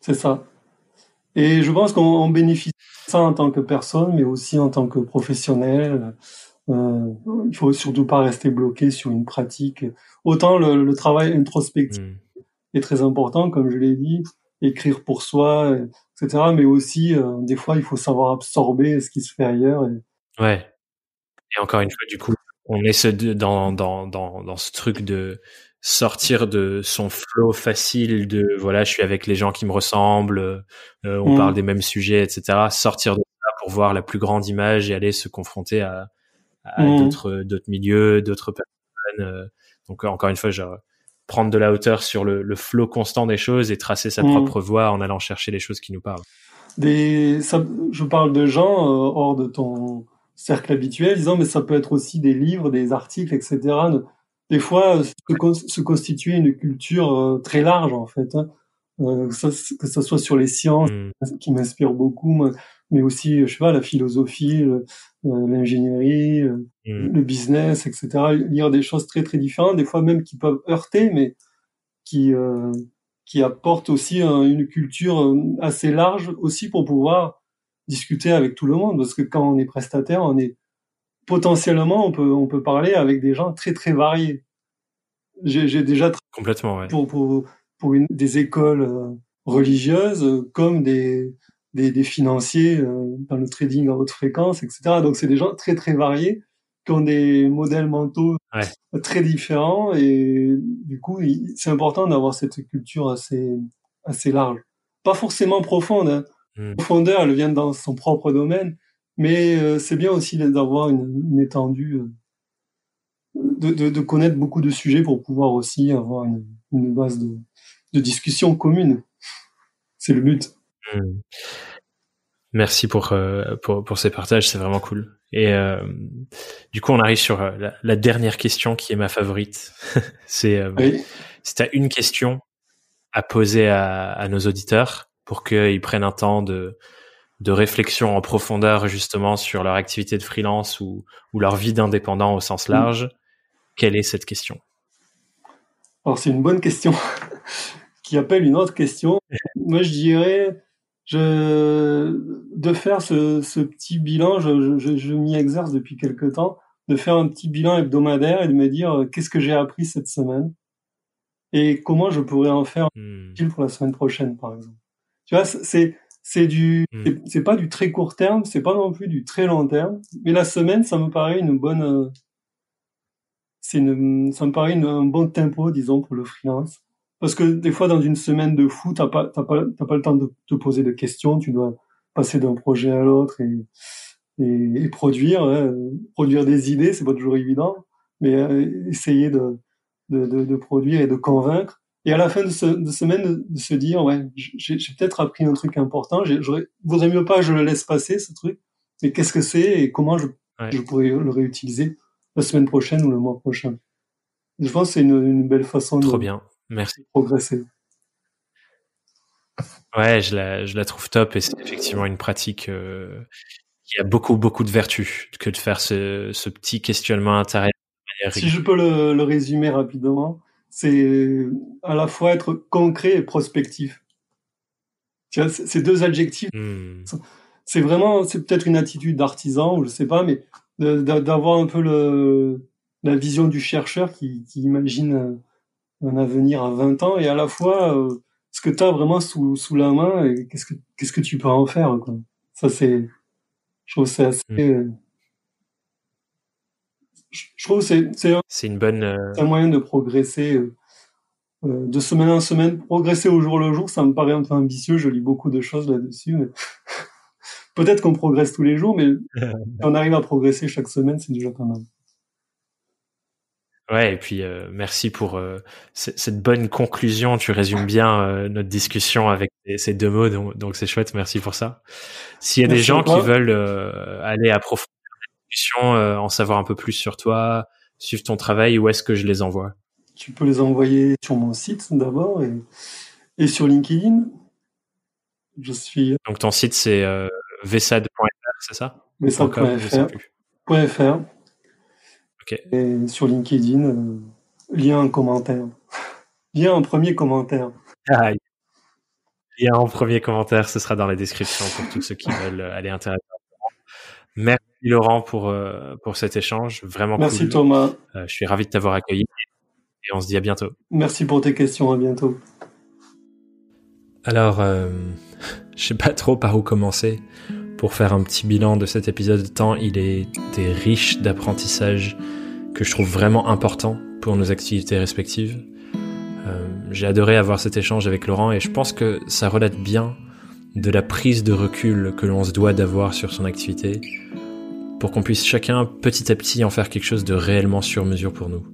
C'est ça. Et je pense qu'on bénéficie de ça en tant que personne, mais aussi en tant que professionnel. Euh, il faut surtout pas rester bloqué sur une pratique. Autant le, le travail introspectif mhm. est très important, comme je l'ai dit, écrire pour soi, etc. Mais aussi, euh, des fois, il faut savoir absorber ce qui se fait ailleurs. Et... Ouais. Et encore une fois, du coup, on est dans, dans, dans, dans ce truc de sortir de son flow facile de voilà je suis avec les gens qui me ressemblent euh, on mmh. parle des mêmes sujets etc sortir de ça pour voir la plus grande image et aller se confronter à, à mmh. d'autres d'autres milieux d'autres personnes euh. donc encore une fois genre prendre de la hauteur sur le, le flow constant des choses et tracer sa mmh. propre voie en allant chercher les choses qui nous parlent des ça, je parle de gens euh, hors de ton cercle habituel disant mais ça peut être aussi des livres des articles etc des fois euh, se, constituer une culture euh, très large en fait. Hein. Euh, que, ça, soit sur les sciences, mmh. qui m'inspire beaucoup. mais aussi, je sais pas, la philosophie, l'ingénierie, mmh. le business, etc. Lire des choses très très différentes, des fois même qui peuvent heurter, mais qui qui apportent aussi une culture assez large aussi pour pouvoir discuter avec tout le monde, parce que quand on est prestataire, on est potentiellement on peut on peut parler avec des gens très très variés. J'ai déjà complètement ouais. pour pour pour une, des écoles euh, religieuses comme des des, des financiers euh, dans le trading à haute fréquence, etc. Donc c'est des gens très très variés qui ont des modèles mentaux très différents et du coup c'est important d'avoir cette culture assez assez large, pas forcément profonde. Hein. Hmm. Profondeur, elle vient dans son propre domaine, mais euh, c'est bien aussi d'avoir une, une, étendue, euh, de, de, de, connaître beaucoup de sujets pour pouvoir aussi avoir une, une base de, de, discussion commune. C'est le but. Hmm. Merci pour, euh, pour, pour ces partages, c'est vraiment cool. Et euh, du coup, on arrive sur la, la, dernière question qui est ma favorite. c'est oui. si tu as une question à poser à, à nos auditeurs pour qu'ils prennent un temps de, de réflexion en profondeur justement sur leur activité de freelance ou, ou leur vie d'indépendant au sens mm. large, quelle est cette question? Alors c'est une bonne question qui appelle une autre question. Moi je dirais je, de faire ce, ce petit bilan, je, je, je m'y exerce depuis quelque temps, de faire un petit bilan hebdomadaire et de me dire euh, qu'est-ce que j'ai appris cette semaine et comment je pourrais en faire hmm. pour la semaine prochaine par exemple. Tu vois, c'est c'est du, hmm. c'est pas du très court terme, c'est pas non plus du très long terme. Mais la semaine, ça me paraît une bonne, euh, c'est une, ça me paraît un bon tempo, disons, pour le freelance. Parce que des fois, dans une semaine de fou, t'as pas, t'as pas, t'as pas le temps de te poser de questions. Tu dois passer d'un projet à l'autre et, et, et produire, hein. produire des idées, c'est pas toujours évident, mais euh, essayer de, de, de, de produire et de convaincre et à la fin de, ce, de semaine de, se dire ouais j'ai peut-être appris un truc important j'aurais vaudrait mieux pas je le laisse passer ce truc. Mais qu'est-ce que c'est et comment je, je pourrais le réutiliser la semaine prochaine ou le mois prochain. Je pense que c'est une, une, belle façon Trop de bien. Merci. progresser. Ouais je la, je la trouve top et c'est effectivement une pratique euh, qui a beaucoup beaucoup de vertus que de faire ce, ce petit questionnement intérieur si je peux le, le résumer rapidement c'est à la fois être concret et prospectif. Tu vois, ces deux adjectifs, hmm. c'est vraiment, c'est peut-être une attitude d'artisan, ou je sais pas, mais d'avoir un peu le, la vision du chercheur qui, qui, imagine un avenir à 20 ans et à la fois euh, ce que tu as vraiment sous, sous la main et qu'est-ce que, qu'est-ce que tu peux en faire. Quoi. Ça, c'est, je trouve c'est assez. Hmm. Je trouve c'est c'est une bonne euh, un moyen de progresser euh, euh, de semaine en semaine, progresser au jour le jour. Ça me paraît un peu ambitieux. Je lis beaucoup de choses là-dessus, mais peut-être qu'on progresse tous les jours, mais on arrive à progresser chaque semaine, c'est déjà pas mal. Ouais, et puis euh, merci pour euh, cette bonne conclusion. Tu résumes bien euh, notre discussion avec ces deux mots, donc, donc c'est chouette. Merci pour ça. S'il y a des gens qui veulent aller approfondir euh, en savoir un peu plus sur toi, suivre ton travail, où est-ce que je les envoie? Tu peux les envoyer sur mon site d'abord et, sur LinkedIn. Je suis. Donc ton site c'est euh, vsad.fr, c'est ça? Vsad.fr. Et sur LinkedIn, euh, lien en commentaire. lien en premier commentaire. Ah, lien en premier commentaire, ce sera dans la description pour tous ceux qui veulent aller intéresser. Merci Laurent pour euh, pour cet échange, vraiment Merci Thomas. Euh, je suis ravi de t'avoir accueilli et on se dit à bientôt. Merci pour tes questions, à bientôt. Alors, euh, je sais pas trop par où commencer pour faire un petit bilan de cet épisode de temps. Il est des riche d'apprentissage que je trouve vraiment important pour nos activités respectives. Euh, J'ai adoré avoir cet échange avec Laurent et je pense que ça relate bien de la prise de recul que l'on se doit d'avoir sur son activité pour qu'on puisse chacun petit à petit en faire quelque chose de réellement sur mesure pour nous.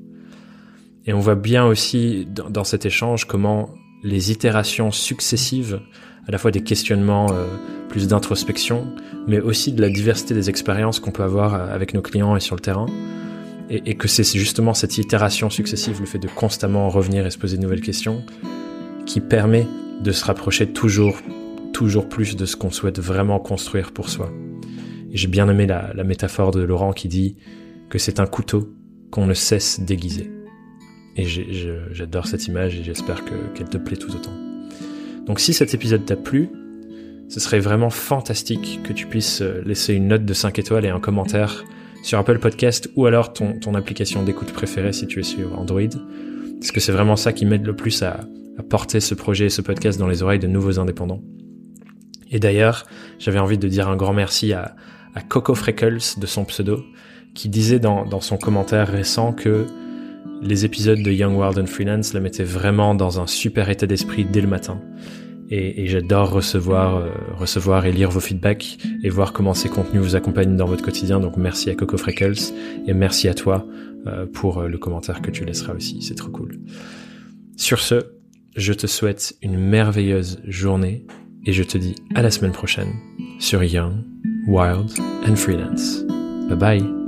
Et on voit bien aussi dans, cet échange comment les itérations successives, à la fois des questionnements euh, plus d'introspection, mais aussi de la diversité des expériences qu'on peut avoir euh, avec nos clients et sur le terrain, et, et que c'est justement cette itération successive, le fait de constamment revenir et se poser de nouvelles questions, qui permet de se rapprocher toujours toujours plus de ce qu'on souhaite vraiment construire pour soi. J'ai bien aimé la, métaphore de Laurent qui dit que c'est un couteau qu'on ne cesse d'aiguiser. Et j'adore cette image et j'espère qu'elle te plaît tout autant. Donc si cet épisode t'a plu, ce serait vraiment fantastique que tu puisses euh, laisser une note de 5 étoiles et un commentaire sur Apple Podcast ou alors ton, ton application d'écoute préférée si tu es sur Android. Parce que c'est vraiment ça qui m'aide le plus à, à porter ce projet et ce podcast dans les oreilles de nouveaux indépendants. Et d'ailleurs, j'avais envie de dire un grand merci à, à Coco Freckles de son pseudo, qui disait dans, dans son commentaire récent que les épisodes de Young World and Freelance la mettaient vraiment dans un super état d'esprit dès le matin. Et, et j'adore recevoir, euh, recevoir et lire vos feedbacks et voir comment ces contenus vous accompagnent dans votre quotidien. Donc merci à Coco Freckles et merci à toi euh, pour euh, le commentaire que tu laisseras aussi. C'est trop cool. Sur ce, je te souhaite une merveilleuse journée et je te dis à la semaine prochaine sur Young, Wild and Freelance. Bye bye